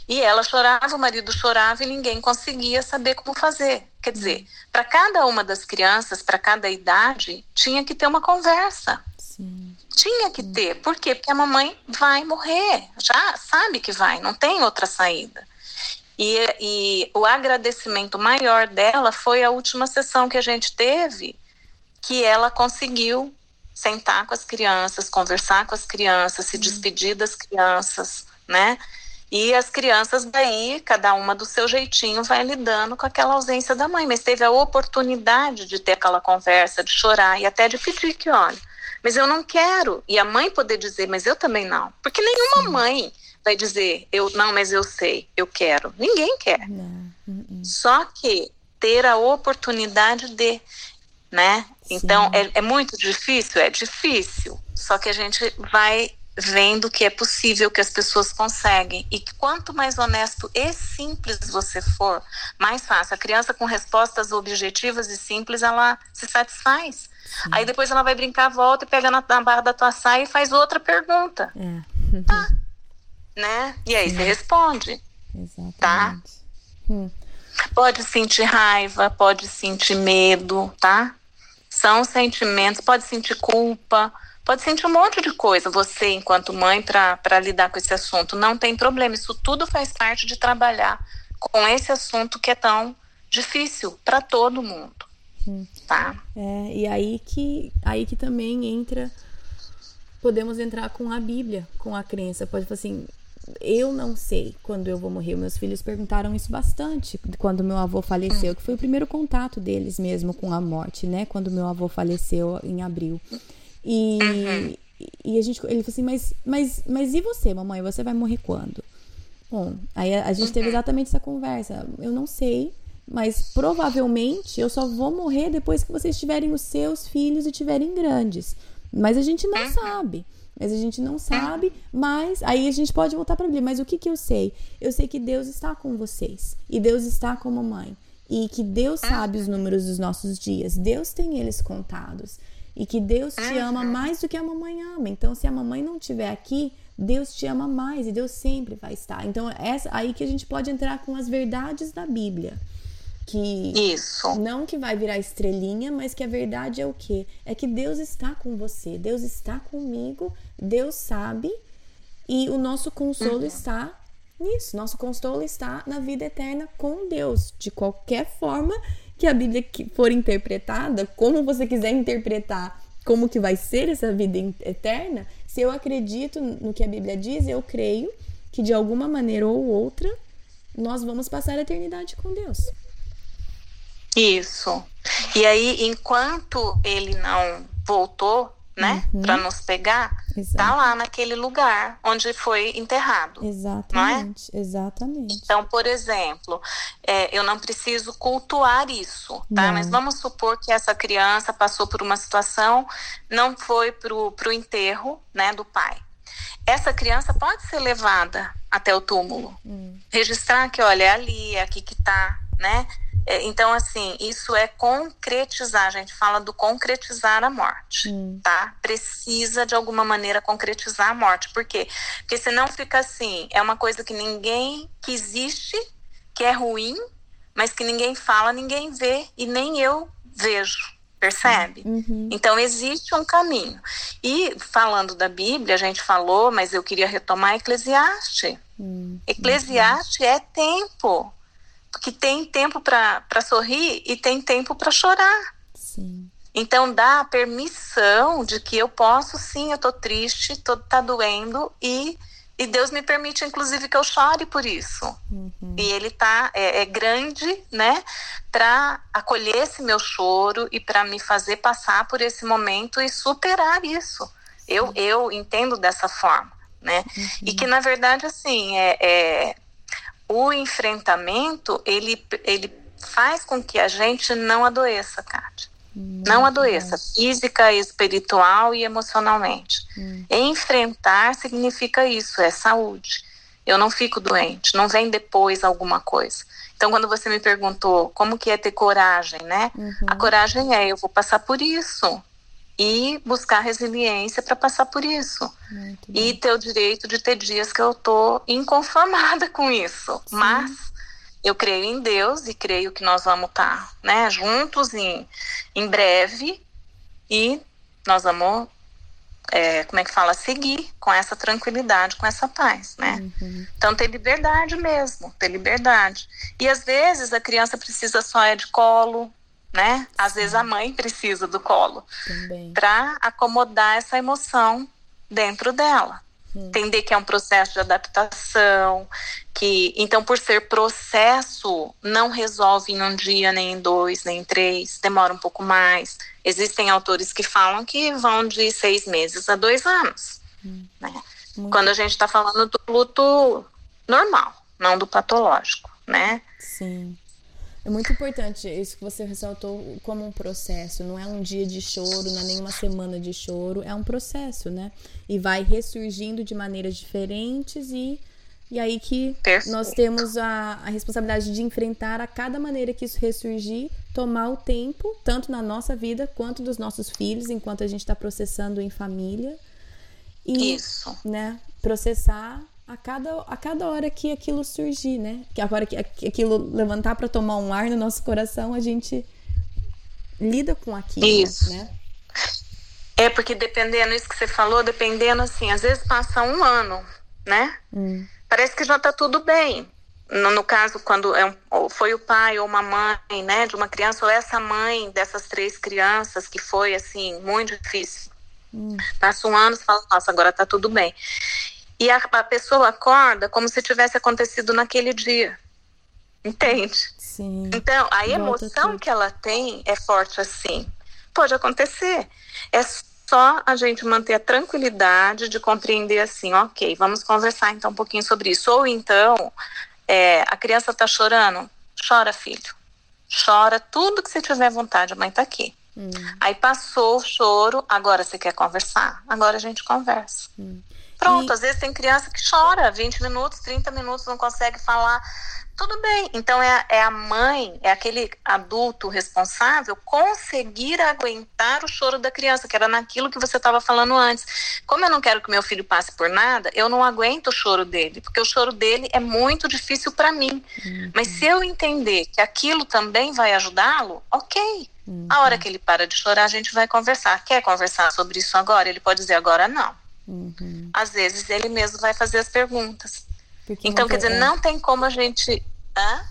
E ela chorava, o marido chorava e ninguém conseguia saber como fazer. Quer dizer, para cada uma das crianças, para cada idade, tinha que ter uma conversa. Sim. Tinha que ter. Por quê? Porque a mamãe vai morrer. Já sabe que vai, não tem outra saída. E, e o agradecimento maior dela foi a última sessão que a gente teve, que ela conseguiu sentar com as crianças, conversar com as crianças, se despedir das crianças, né? E as crianças daí, cada uma do seu jeitinho, vai lidando com aquela ausência da mãe, mas teve a oportunidade de ter aquela conversa, de chorar e até de pedir que, olha, mas eu não quero. E a mãe poder dizer, mas eu também não. Porque nenhuma Sim. mãe vai dizer, eu não, mas eu sei, eu quero. Ninguém quer. Não. Uh-uh. Só que ter a oportunidade de, né? Sim. Então é, é muito difícil, é difícil. Só que a gente vai vendo que é possível, que as pessoas conseguem. E quanto mais honesto e simples você for, mais fácil. A criança com respostas objetivas e simples, ela se satisfaz. Sim. Aí depois ela vai brincar, volta e pega na, na, barra da tua saia e faz outra pergunta. É. Tá. né? E aí Sim. você responde. Exatamente. Tá? Hum. Pode sentir raiva, pode sentir medo, tá? São sentimentos, pode sentir culpa, pode sentir um monte de coisa, você, enquanto mãe, para lidar com esse assunto. Não tem problema, isso tudo faz parte de trabalhar com esse assunto que é tão difícil para todo mundo. Hum. Tá? É, e aí que, aí que também entra. Podemos entrar com a Bíblia, com a crença. Pode falar assim, eu não sei quando eu vou morrer. Meus filhos perguntaram isso bastante quando meu avô faleceu, que foi o primeiro contato deles mesmo com a morte, né? Quando meu avô faleceu em abril. E, uhum. e a gente, ele falou assim, mas, mas, mas e você, mamãe? Você vai morrer quando? Bom, aí a, a gente teve uhum. exatamente essa conversa. Eu não sei, mas provavelmente eu só vou morrer depois que vocês tiverem os seus filhos e tiverem grandes. Mas a gente não sabe. Mas a gente não sabe, mas aí a gente pode voltar para Bíblia. Mas o que, que eu sei? Eu sei que Deus está com vocês e Deus está com a mamãe e que Deus sabe os números dos nossos dias. Deus tem eles contados e que Deus te ama mais do que a mamãe ama. Então, se a mamãe não estiver aqui, Deus te ama mais e Deus sempre vai estar. Então, é essa aí que a gente pode entrar com as verdades da Bíblia. Que Isso. não que vai virar estrelinha, mas que a verdade é o quê? É que Deus está com você, Deus está comigo, Deus sabe e o nosso consolo uhum. está nisso. Nosso consolo está na vida eterna com Deus, de qualquer forma que a Bíblia for interpretada, como você quiser interpretar como que vai ser essa vida eterna, se eu acredito no que a Bíblia diz, eu creio que de alguma maneira ou outra nós vamos passar a eternidade com Deus. Isso. E aí, enquanto ele não voltou, né, uhum. para nos pegar, tá Exato. tá lá naquele lugar onde foi enterrado. Exatamente, é? exatamente. Então, por exemplo, é, eu não preciso cultuar isso, tá? Não. Mas vamos supor que essa criança passou por uma situação, não foi pro, pro enterro, né, do pai. Essa criança pode ser levada até o túmulo, hum. registrar que, olha, é ali, é aqui que tá, né? É, então, assim, isso é concretizar, a gente fala do concretizar a morte, hum. tá? Precisa, de alguma maneira, concretizar a morte. Por quê? Porque senão fica assim, é uma coisa que ninguém, que existe, que é ruim, mas que ninguém fala, ninguém vê e nem eu vejo, percebe? Uhum. Então, existe um caminho. E, falando da Bíblia, a gente falou, mas eu queria retomar Eclesiastes. Hum. Eclesiastes é tempo que tem tempo para sorrir e tem tempo para chorar. Sim. Então dá a permissão de que eu posso, sim, eu tô triste, tô, tá doendo e, e Deus me permite, inclusive, que eu chore por isso. Uhum. E Ele tá é, é grande, né, para acolher esse meu choro e para me fazer passar por esse momento e superar isso. Eu, eu entendo dessa forma, né? Uhum. E que na verdade assim é, é o enfrentamento ele, ele faz com que a gente não adoeça, Kátia. Hum, não adoeça, física, espiritual e emocionalmente. Hum. Enfrentar significa isso, é saúde. Eu não fico doente, não vem depois alguma coisa. Então, quando você me perguntou como que é ter coragem, né? Uhum. A coragem é eu vou passar por isso e buscar resiliência para passar por isso. E ter o direito de ter dias que eu tô inconformada com isso. Sim. Mas eu creio em Deus e creio que nós vamos estar tá, né, juntos em, em breve e nós vamos, é, como é que fala, seguir com essa tranquilidade, com essa paz, né? Uhum. Então ter liberdade mesmo, ter liberdade. E às vezes a criança precisa só é de colo, né? Às Sim. vezes a mãe precisa do colo para acomodar essa emoção dentro dela. Hum. Entender que é um processo de adaptação, que então por ser processo não resolve em um dia, nem em dois, nem em três, demora um pouco mais. Existem autores que falam que vão de seis meses a dois anos, hum. né? Quando a gente está falando do luto normal, não do patológico, né? Sim. É muito importante isso que você ressaltou como um processo. Não é um dia de choro, não é nem uma semana de choro. É um processo, né? E vai ressurgindo de maneiras diferentes e, e aí que Perfeito. nós temos a, a responsabilidade de enfrentar a cada maneira que isso ressurgir, tomar o tempo, tanto na nossa vida quanto dos nossos filhos, enquanto a gente está processando em família. E, isso. Né, processar a cada, a cada hora que aquilo surgir, né? Que agora que aquilo levantar para tomar um ar no nosso coração, a gente lida com aquilo, Isso. né? É porque dependendo, isso que você falou, dependendo assim, às vezes passa um ano, né? Hum. Parece que já tá tudo bem. No, no caso, quando é um, foi o pai ou uma mãe, né, de uma criança, ou essa mãe dessas três crianças, que foi, assim, muito difícil. Hum. Passa um ano e fala, nossa, agora tá tudo bem. E a, a pessoa acorda como se tivesse acontecido naquele dia. Entende? Sim. Então, a emoção que ela tem é forte assim. Pode acontecer. É só a gente manter a tranquilidade de compreender assim, ok, vamos conversar então um pouquinho sobre isso. Ou então, é, a criança está chorando, chora, filho. Chora tudo que você tiver vontade, a mãe está aqui. Hum. Aí passou o choro, agora você quer conversar? Agora a gente conversa. Hum. Pronto, e... às vezes tem criança que chora 20 minutos, 30 minutos, não consegue falar tudo bem. Então é, é, a mãe, é aquele adulto responsável conseguir aguentar o choro da criança, que era naquilo que você estava falando antes. Como eu não quero que meu filho passe por nada, eu não aguento o choro dele, porque o choro dele é muito difícil para mim. Uhum. Mas se eu entender que aquilo também vai ajudá-lo, ok. Uhum. A hora que ele para de chorar, a gente vai conversar. Quer conversar sobre isso agora? Ele pode dizer agora não. Uhum. Às vezes ele mesmo vai fazer as perguntas. Porque então, quer dizer, é. não tem como a gente. Hã?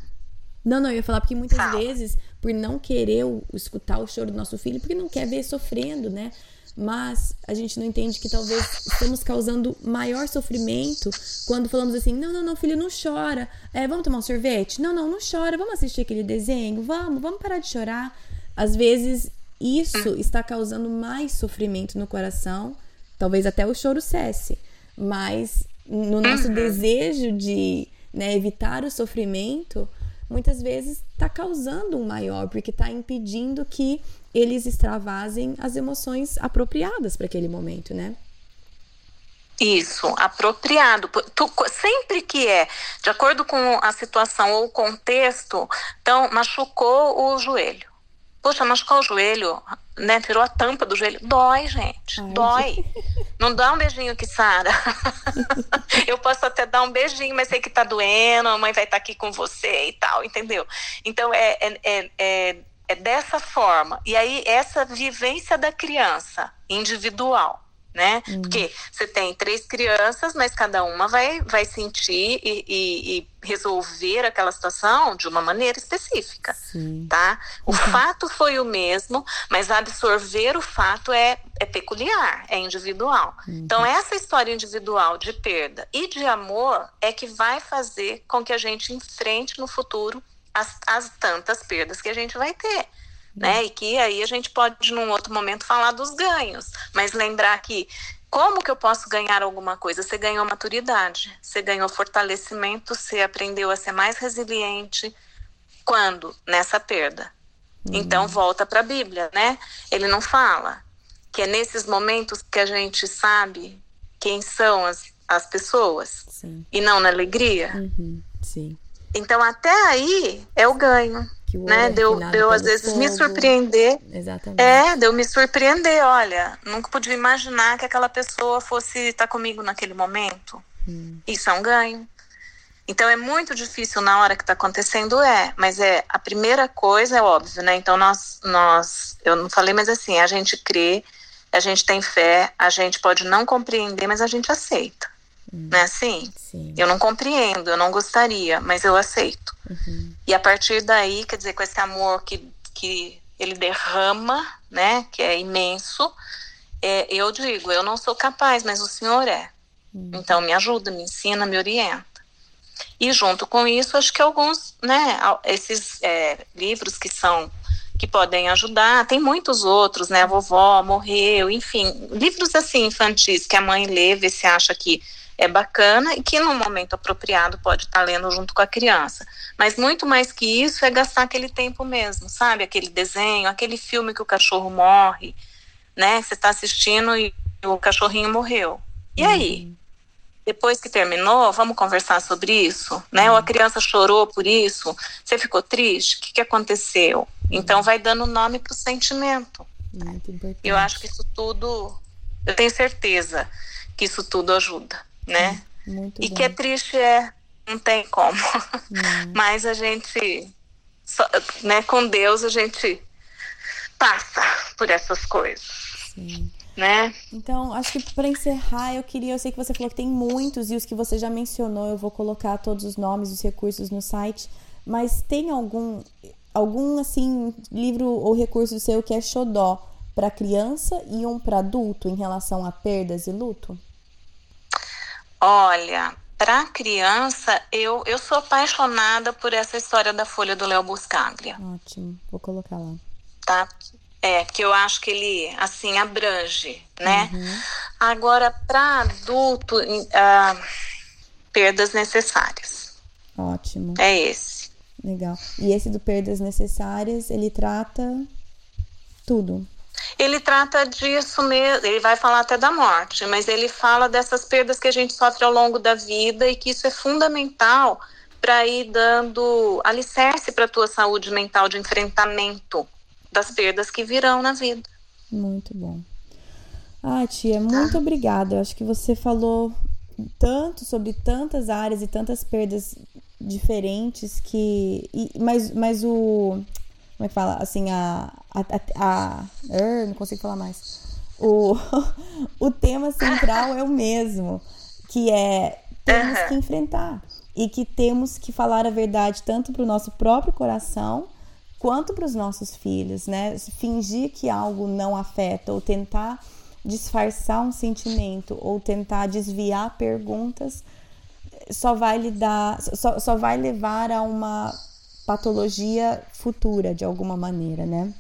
Não, não, eu ia falar porque muitas Fala. vezes, por não querer o, escutar o choro do nosso filho, porque não quer ver sofrendo, né? Mas a gente não entende que talvez estamos causando maior sofrimento quando falamos assim: não, não, não, filho, não chora. É, vamos tomar um sorvete? Não, não, não chora. Vamos assistir aquele desenho? Vamos, vamos parar de chorar. Às vezes isso hum. está causando mais sofrimento no coração. Talvez até o choro cesse. Mas no nosso uhum. desejo de né, evitar o sofrimento, muitas vezes está causando um maior, porque está impedindo que eles extravasem as emoções apropriadas para aquele momento, né? Isso, apropriado. Tu, sempre que é de acordo com a situação ou o contexto, então machucou o joelho. Poxa, machucou o joelho, né? Tirou a tampa do joelho. Dói, gente. Ai, dói. Não dá um beijinho que sara. eu posso até dar um beijinho, mas sei que tá doendo, a mãe vai estar tá aqui com você e tal, entendeu? Então é, é, é, é, é dessa forma. E aí, essa vivência da criança individual né? Uhum. Porque você tem três crianças, mas cada uma vai, vai sentir e, e, e resolver aquela situação de uma maneira específica, Sim. tá? O uhum. fato foi o mesmo, mas absorver o fato é, é peculiar, é individual. Uhum. Então, essa história individual de perda e de amor é que vai fazer com que a gente enfrente no futuro as, as tantas perdas que a gente vai ter né? E que aí a gente pode, num outro momento, falar dos ganhos, mas lembrar que como que eu posso ganhar alguma coisa? Você ganhou maturidade, você ganhou fortalecimento, você aprendeu a ser mais resiliente. Quando? Nessa perda. Uhum. Então volta para a Bíblia, né? Ele não fala que é nesses momentos que a gente sabe quem são as, as pessoas Sim. e não na alegria. Uhum. Sim. Então até aí é o ganho né? Deu, deu às vezes fogo. me surpreender. Exatamente. É, deu me surpreender. Olha, nunca podia imaginar que aquela pessoa fosse estar comigo naquele momento. Hum. Isso é um ganho. Então é muito difícil na hora que está acontecendo, é, mas é a primeira coisa é óbvio, né? Então nós, nós, eu não falei, mas assim, a gente crê, a gente tem fé, a gente pode não compreender, mas a gente aceita. Hum. Não é assim? Sim. Eu não compreendo, eu não gostaria, mas eu aceito. Uhum. E a partir daí, quer dizer, com esse amor que, que ele derrama, né, que é imenso, é, eu digo, eu não sou capaz, mas o Senhor é. Uhum. Então me ajuda, me ensina, me orienta. E junto com isso, acho que alguns, né, esses é, livros que são que podem ajudar, tem muitos outros, né, a vovó morreu, enfim, livros assim infantis que a mãe lê, vê se acha que é bacana e que no momento apropriado pode estar lendo junto com a criança. Mas muito mais que isso é gastar aquele tempo mesmo, sabe? Aquele desenho, aquele filme que o cachorro morre, né? Você está assistindo e o cachorrinho morreu. E aí? Uhum. Depois que terminou, vamos conversar sobre isso, né? Uhum. Ou a criança chorou por isso, você ficou triste, o que, que aconteceu? Uhum. Então vai dando nome para o sentimento. Eu acho que isso tudo, eu tenho certeza que isso tudo ajuda né? Muito e bom. que é triste é, não tem como. Mas a gente, só, né, com Deus a gente passa por essas coisas. Sim. né? Então, acho que para encerrar, eu queria, eu sei que você falou que tem muitos e os que você já mencionou, eu vou colocar todos os nomes, os recursos no site, mas tem algum algum assim livro ou recurso seu que é xodó para criança e um para adulto em relação a perdas e luto? Olha, para criança, eu, eu sou apaixonada por essa história da Folha do Léo Buscaglia. Ótimo, vou colocar lá. Tá? É, que eu acho que ele, assim, abrange, né? Uhum. Agora, para adulto, uh, perdas necessárias. Ótimo. É esse. Legal. E esse do perdas necessárias, ele trata tudo. Ele trata disso mesmo, ele vai falar até da morte, mas ele fala dessas perdas que a gente sofre ao longo da vida e que isso é fundamental para ir dando alicerce para a tua saúde mental de enfrentamento das perdas que virão na vida. Muito bom. Ah, tia, muito obrigada. Eu acho que você falou tanto sobre tantas áreas e tantas perdas diferentes que. E, mas, mas o. Como é que fala? Assim, a. a, a, a er, não consigo falar mais. O, o tema central é o mesmo, que é temos que enfrentar e que temos que falar a verdade tanto para o nosso próprio coração quanto para os nossos filhos, né? Fingir que algo não afeta ou tentar disfarçar um sentimento ou tentar desviar perguntas só vai lhe dar, só, só vai levar a uma patologia futura de alguma maneira, né?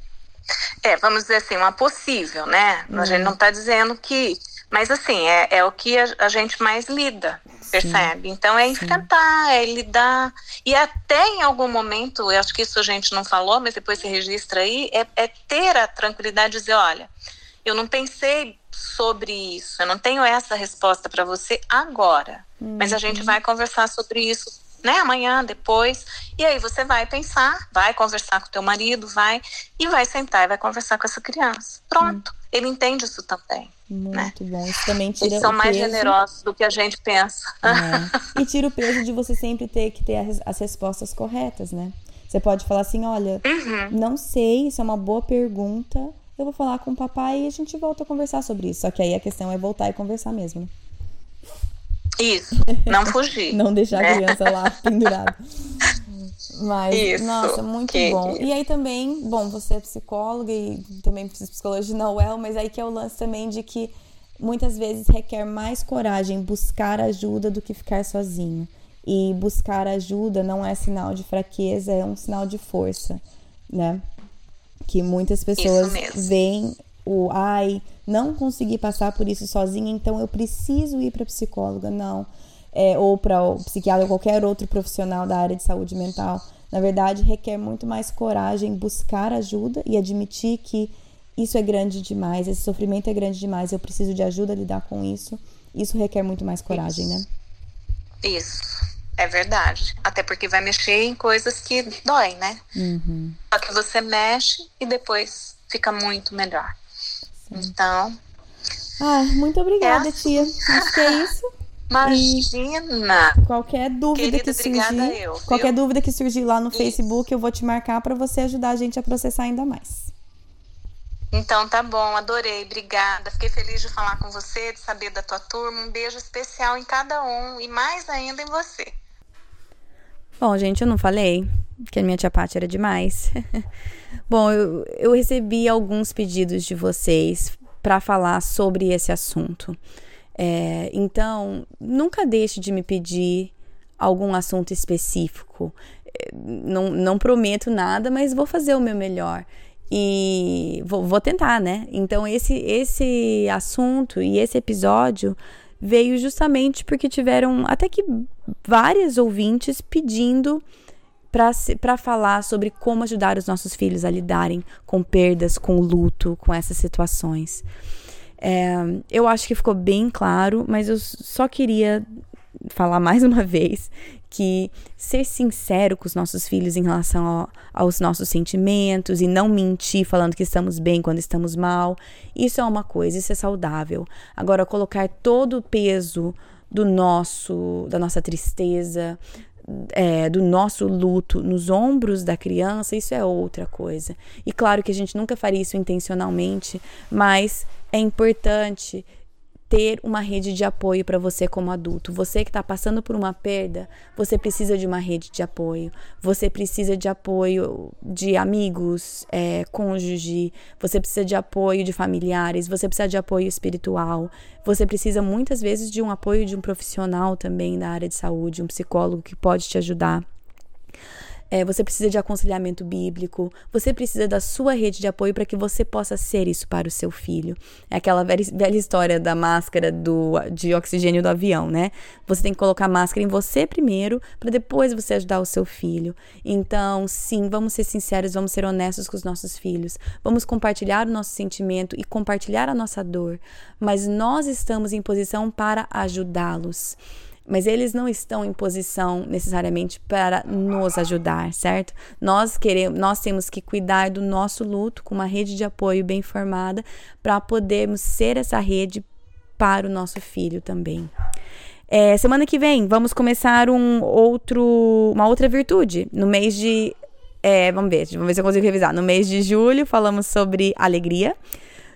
É, vamos dizer assim, uma possível, né? A gente uhum. não está dizendo que. Mas assim, é, é o que a, a gente mais lida percebe? Sim. Então é enfrentar, Sim. é lidar. E até em algum momento, eu acho que isso a gente não falou, mas depois se registra aí, é, é ter a tranquilidade de dizer: olha, eu não pensei sobre isso, eu não tenho essa resposta para você agora, uhum. mas a gente uhum. vai conversar sobre isso né, amanhã, depois. E aí você vai pensar, vai conversar com teu marido, vai e vai sentar e vai conversar com essa criança. Pronto. Hum. Ele entende isso também. Muito né? bom. Isso também tira Eles são mais peso. generosos do que a gente pensa. É. E tira o peso de você sempre ter que ter as respostas corretas, né? Você pode falar assim, olha, uhum. não sei, isso é uma boa pergunta. Eu vou falar com o papai e a gente volta a conversar sobre isso. Só que aí a questão é voltar e conversar mesmo, né? Isso, não fugir. não deixar a né? criança lá pendurada. Mas, Isso, nossa, muito que, bom. E aí também, bom, você é psicóloga e também psicologia na UEL, mas aí que é o lance também de que muitas vezes requer mais coragem buscar ajuda do que ficar sozinho. E buscar ajuda não é sinal de fraqueza, é um sinal de força, né? Que muitas pessoas veem o ai, não consegui passar por isso sozinha, então eu preciso ir para psicóloga. Não é, ou para o psiquiatra ou qualquer outro profissional da área de saúde mental, na verdade, requer muito mais coragem buscar ajuda e admitir que isso é grande demais, esse sofrimento é grande demais, eu preciso de ajuda a lidar com isso. Isso requer muito mais coragem, isso. né? Isso, é verdade. Até porque vai mexer em coisas que doem, né? Uhum. Só que você mexe e depois fica muito melhor. Então. Ah, muito obrigada, é tia. Acho que é isso. Imagina! E qualquer dúvida Querida, que surgir, eu, qualquer dúvida que surgir lá no Isso. Facebook, eu vou te marcar para você ajudar a gente a processar ainda mais. Então tá bom, adorei, obrigada. Fiquei feliz de falar com você, de saber da tua turma. Um beijo especial em cada um e mais ainda em você. Bom, gente, eu não falei que a minha tia Paty era demais. bom, eu, eu recebi alguns pedidos de vocês para falar sobre esse assunto. É, então, nunca deixe de me pedir algum assunto específico. É, não, não prometo nada, mas vou fazer o meu melhor. E vou, vou tentar, né? Então, esse, esse assunto e esse episódio veio justamente porque tiveram até que várias ouvintes pedindo para falar sobre como ajudar os nossos filhos a lidarem com perdas, com luto, com essas situações. É, eu acho que ficou bem claro, mas eu só queria falar mais uma vez que ser sincero com os nossos filhos em relação ao, aos nossos sentimentos e não mentir falando que estamos bem quando estamos mal, isso é uma coisa, isso é saudável. Agora, colocar todo o peso do nosso, da nossa tristeza, é, do nosso luto nos ombros da criança, isso é outra coisa. E claro que a gente nunca faria isso intencionalmente, mas é importante ter uma rede de apoio para você como adulto. Você que está passando por uma perda, você precisa de uma rede de apoio. Você precisa de apoio de amigos, é, cônjuge. Você precisa de apoio de familiares. Você precisa de apoio espiritual. Você precisa muitas vezes de um apoio de um profissional também da área de saúde, um psicólogo que pode te ajudar é, você precisa de aconselhamento bíblico, você precisa da sua rede de apoio para que você possa ser isso para o seu filho. É aquela velha, velha história da máscara do, de oxigênio do avião, né? Você tem que colocar máscara em você primeiro, para depois você ajudar o seu filho. Então, sim, vamos ser sinceros, vamos ser honestos com os nossos filhos, vamos compartilhar o nosso sentimento e compartilhar a nossa dor, mas nós estamos em posição para ajudá-los mas eles não estão em posição necessariamente para nos ajudar, certo? Nós queremos, nós temos que cuidar do nosso luto com uma rede de apoio bem formada para podermos ser essa rede para o nosso filho também. É, semana que vem vamos começar um outro, uma outra virtude no mês de, é, vamos ver, vamos ver se eu consigo revisar. No mês de julho falamos sobre alegria.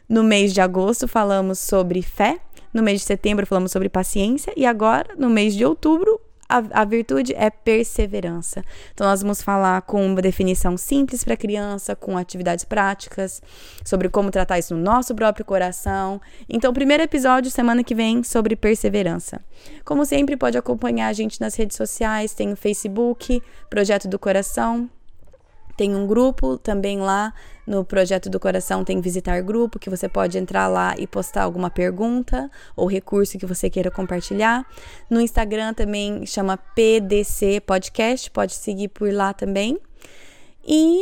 No mês de agosto falamos sobre fé. No mês de setembro falamos sobre paciência e agora, no mês de outubro, a, a, virtude é perseverança. Então, nós vamos falar com uma definição simples para criança, com atividades práticas, sobre como tratar isso no nosso próprio coração. Então, primeiro episódio, semana que vem, sobre perseverança. Como sempre, pode acompanhar a gente nas redes sociais, tem o Facebook, Projeto do Coração, tem um grupo também lá no Projeto do Coração, tem Visitar Grupo, que você pode entrar lá e postar alguma pergunta ou recurso que você queira compartilhar. No Instagram também chama PDC Podcast, pode seguir por lá também. E.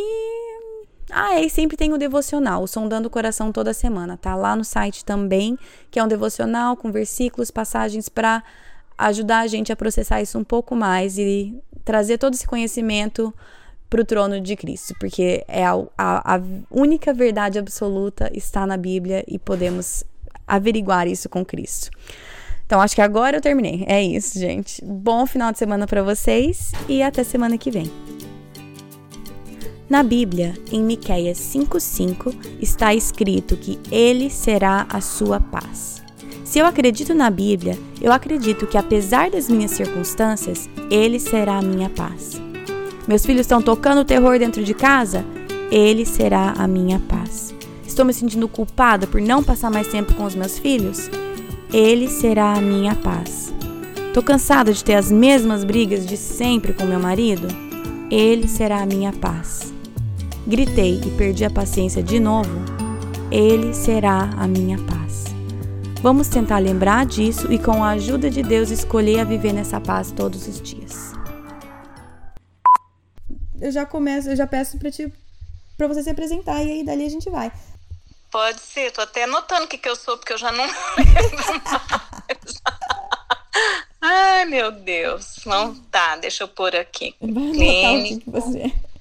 Ah, e sempre tem o devocional, o Sondando o Coração toda semana, tá lá no site também, que é um devocional com versículos, passagens para ajudar a gente a processar isso um pouco mais e trazer todo esse conhecimento para o trono de Cristo, porque é a, a, a única verdade absoluta está na Bíblia e podemos averiguar isso com Cristo. Então acho que agora eu terminei. É isso, gente. Bom final de semana para vocês e até semana que vem. Na Bíblia, em Miqueias 5:5, está escrito que ele será a sua paz. Se eu acredito na Bíblia, eu acredito que apesar das minhas circunstâncias, ele será a minha paz. Meus filhos estão tocando terror dentro de casa? Ele será a minha paz. Estou me sentindo culpada por não passar mais tempo com os meus filhos? Ele será a minha paz. Estou cansada de ter as mesmas brigas de sempre com meu marido? Ele será a minha paz. Gritei e perdi a paciência de novo? Ele será a minha paz. Vamos tentar lembrar disso e, com a ajuda de Deus, escolher a viver nessa paz todos os dias eu já começo, eu já peço pra, te, pra você se apresentar e aí dali a gente vai. Pode ser, tô até anotando o que, que eu sou, porque eu já não lembro mais. Ai, meu Deus. Não tá, deixa eu pôr aqui. Vai Clínico. O que, que você é.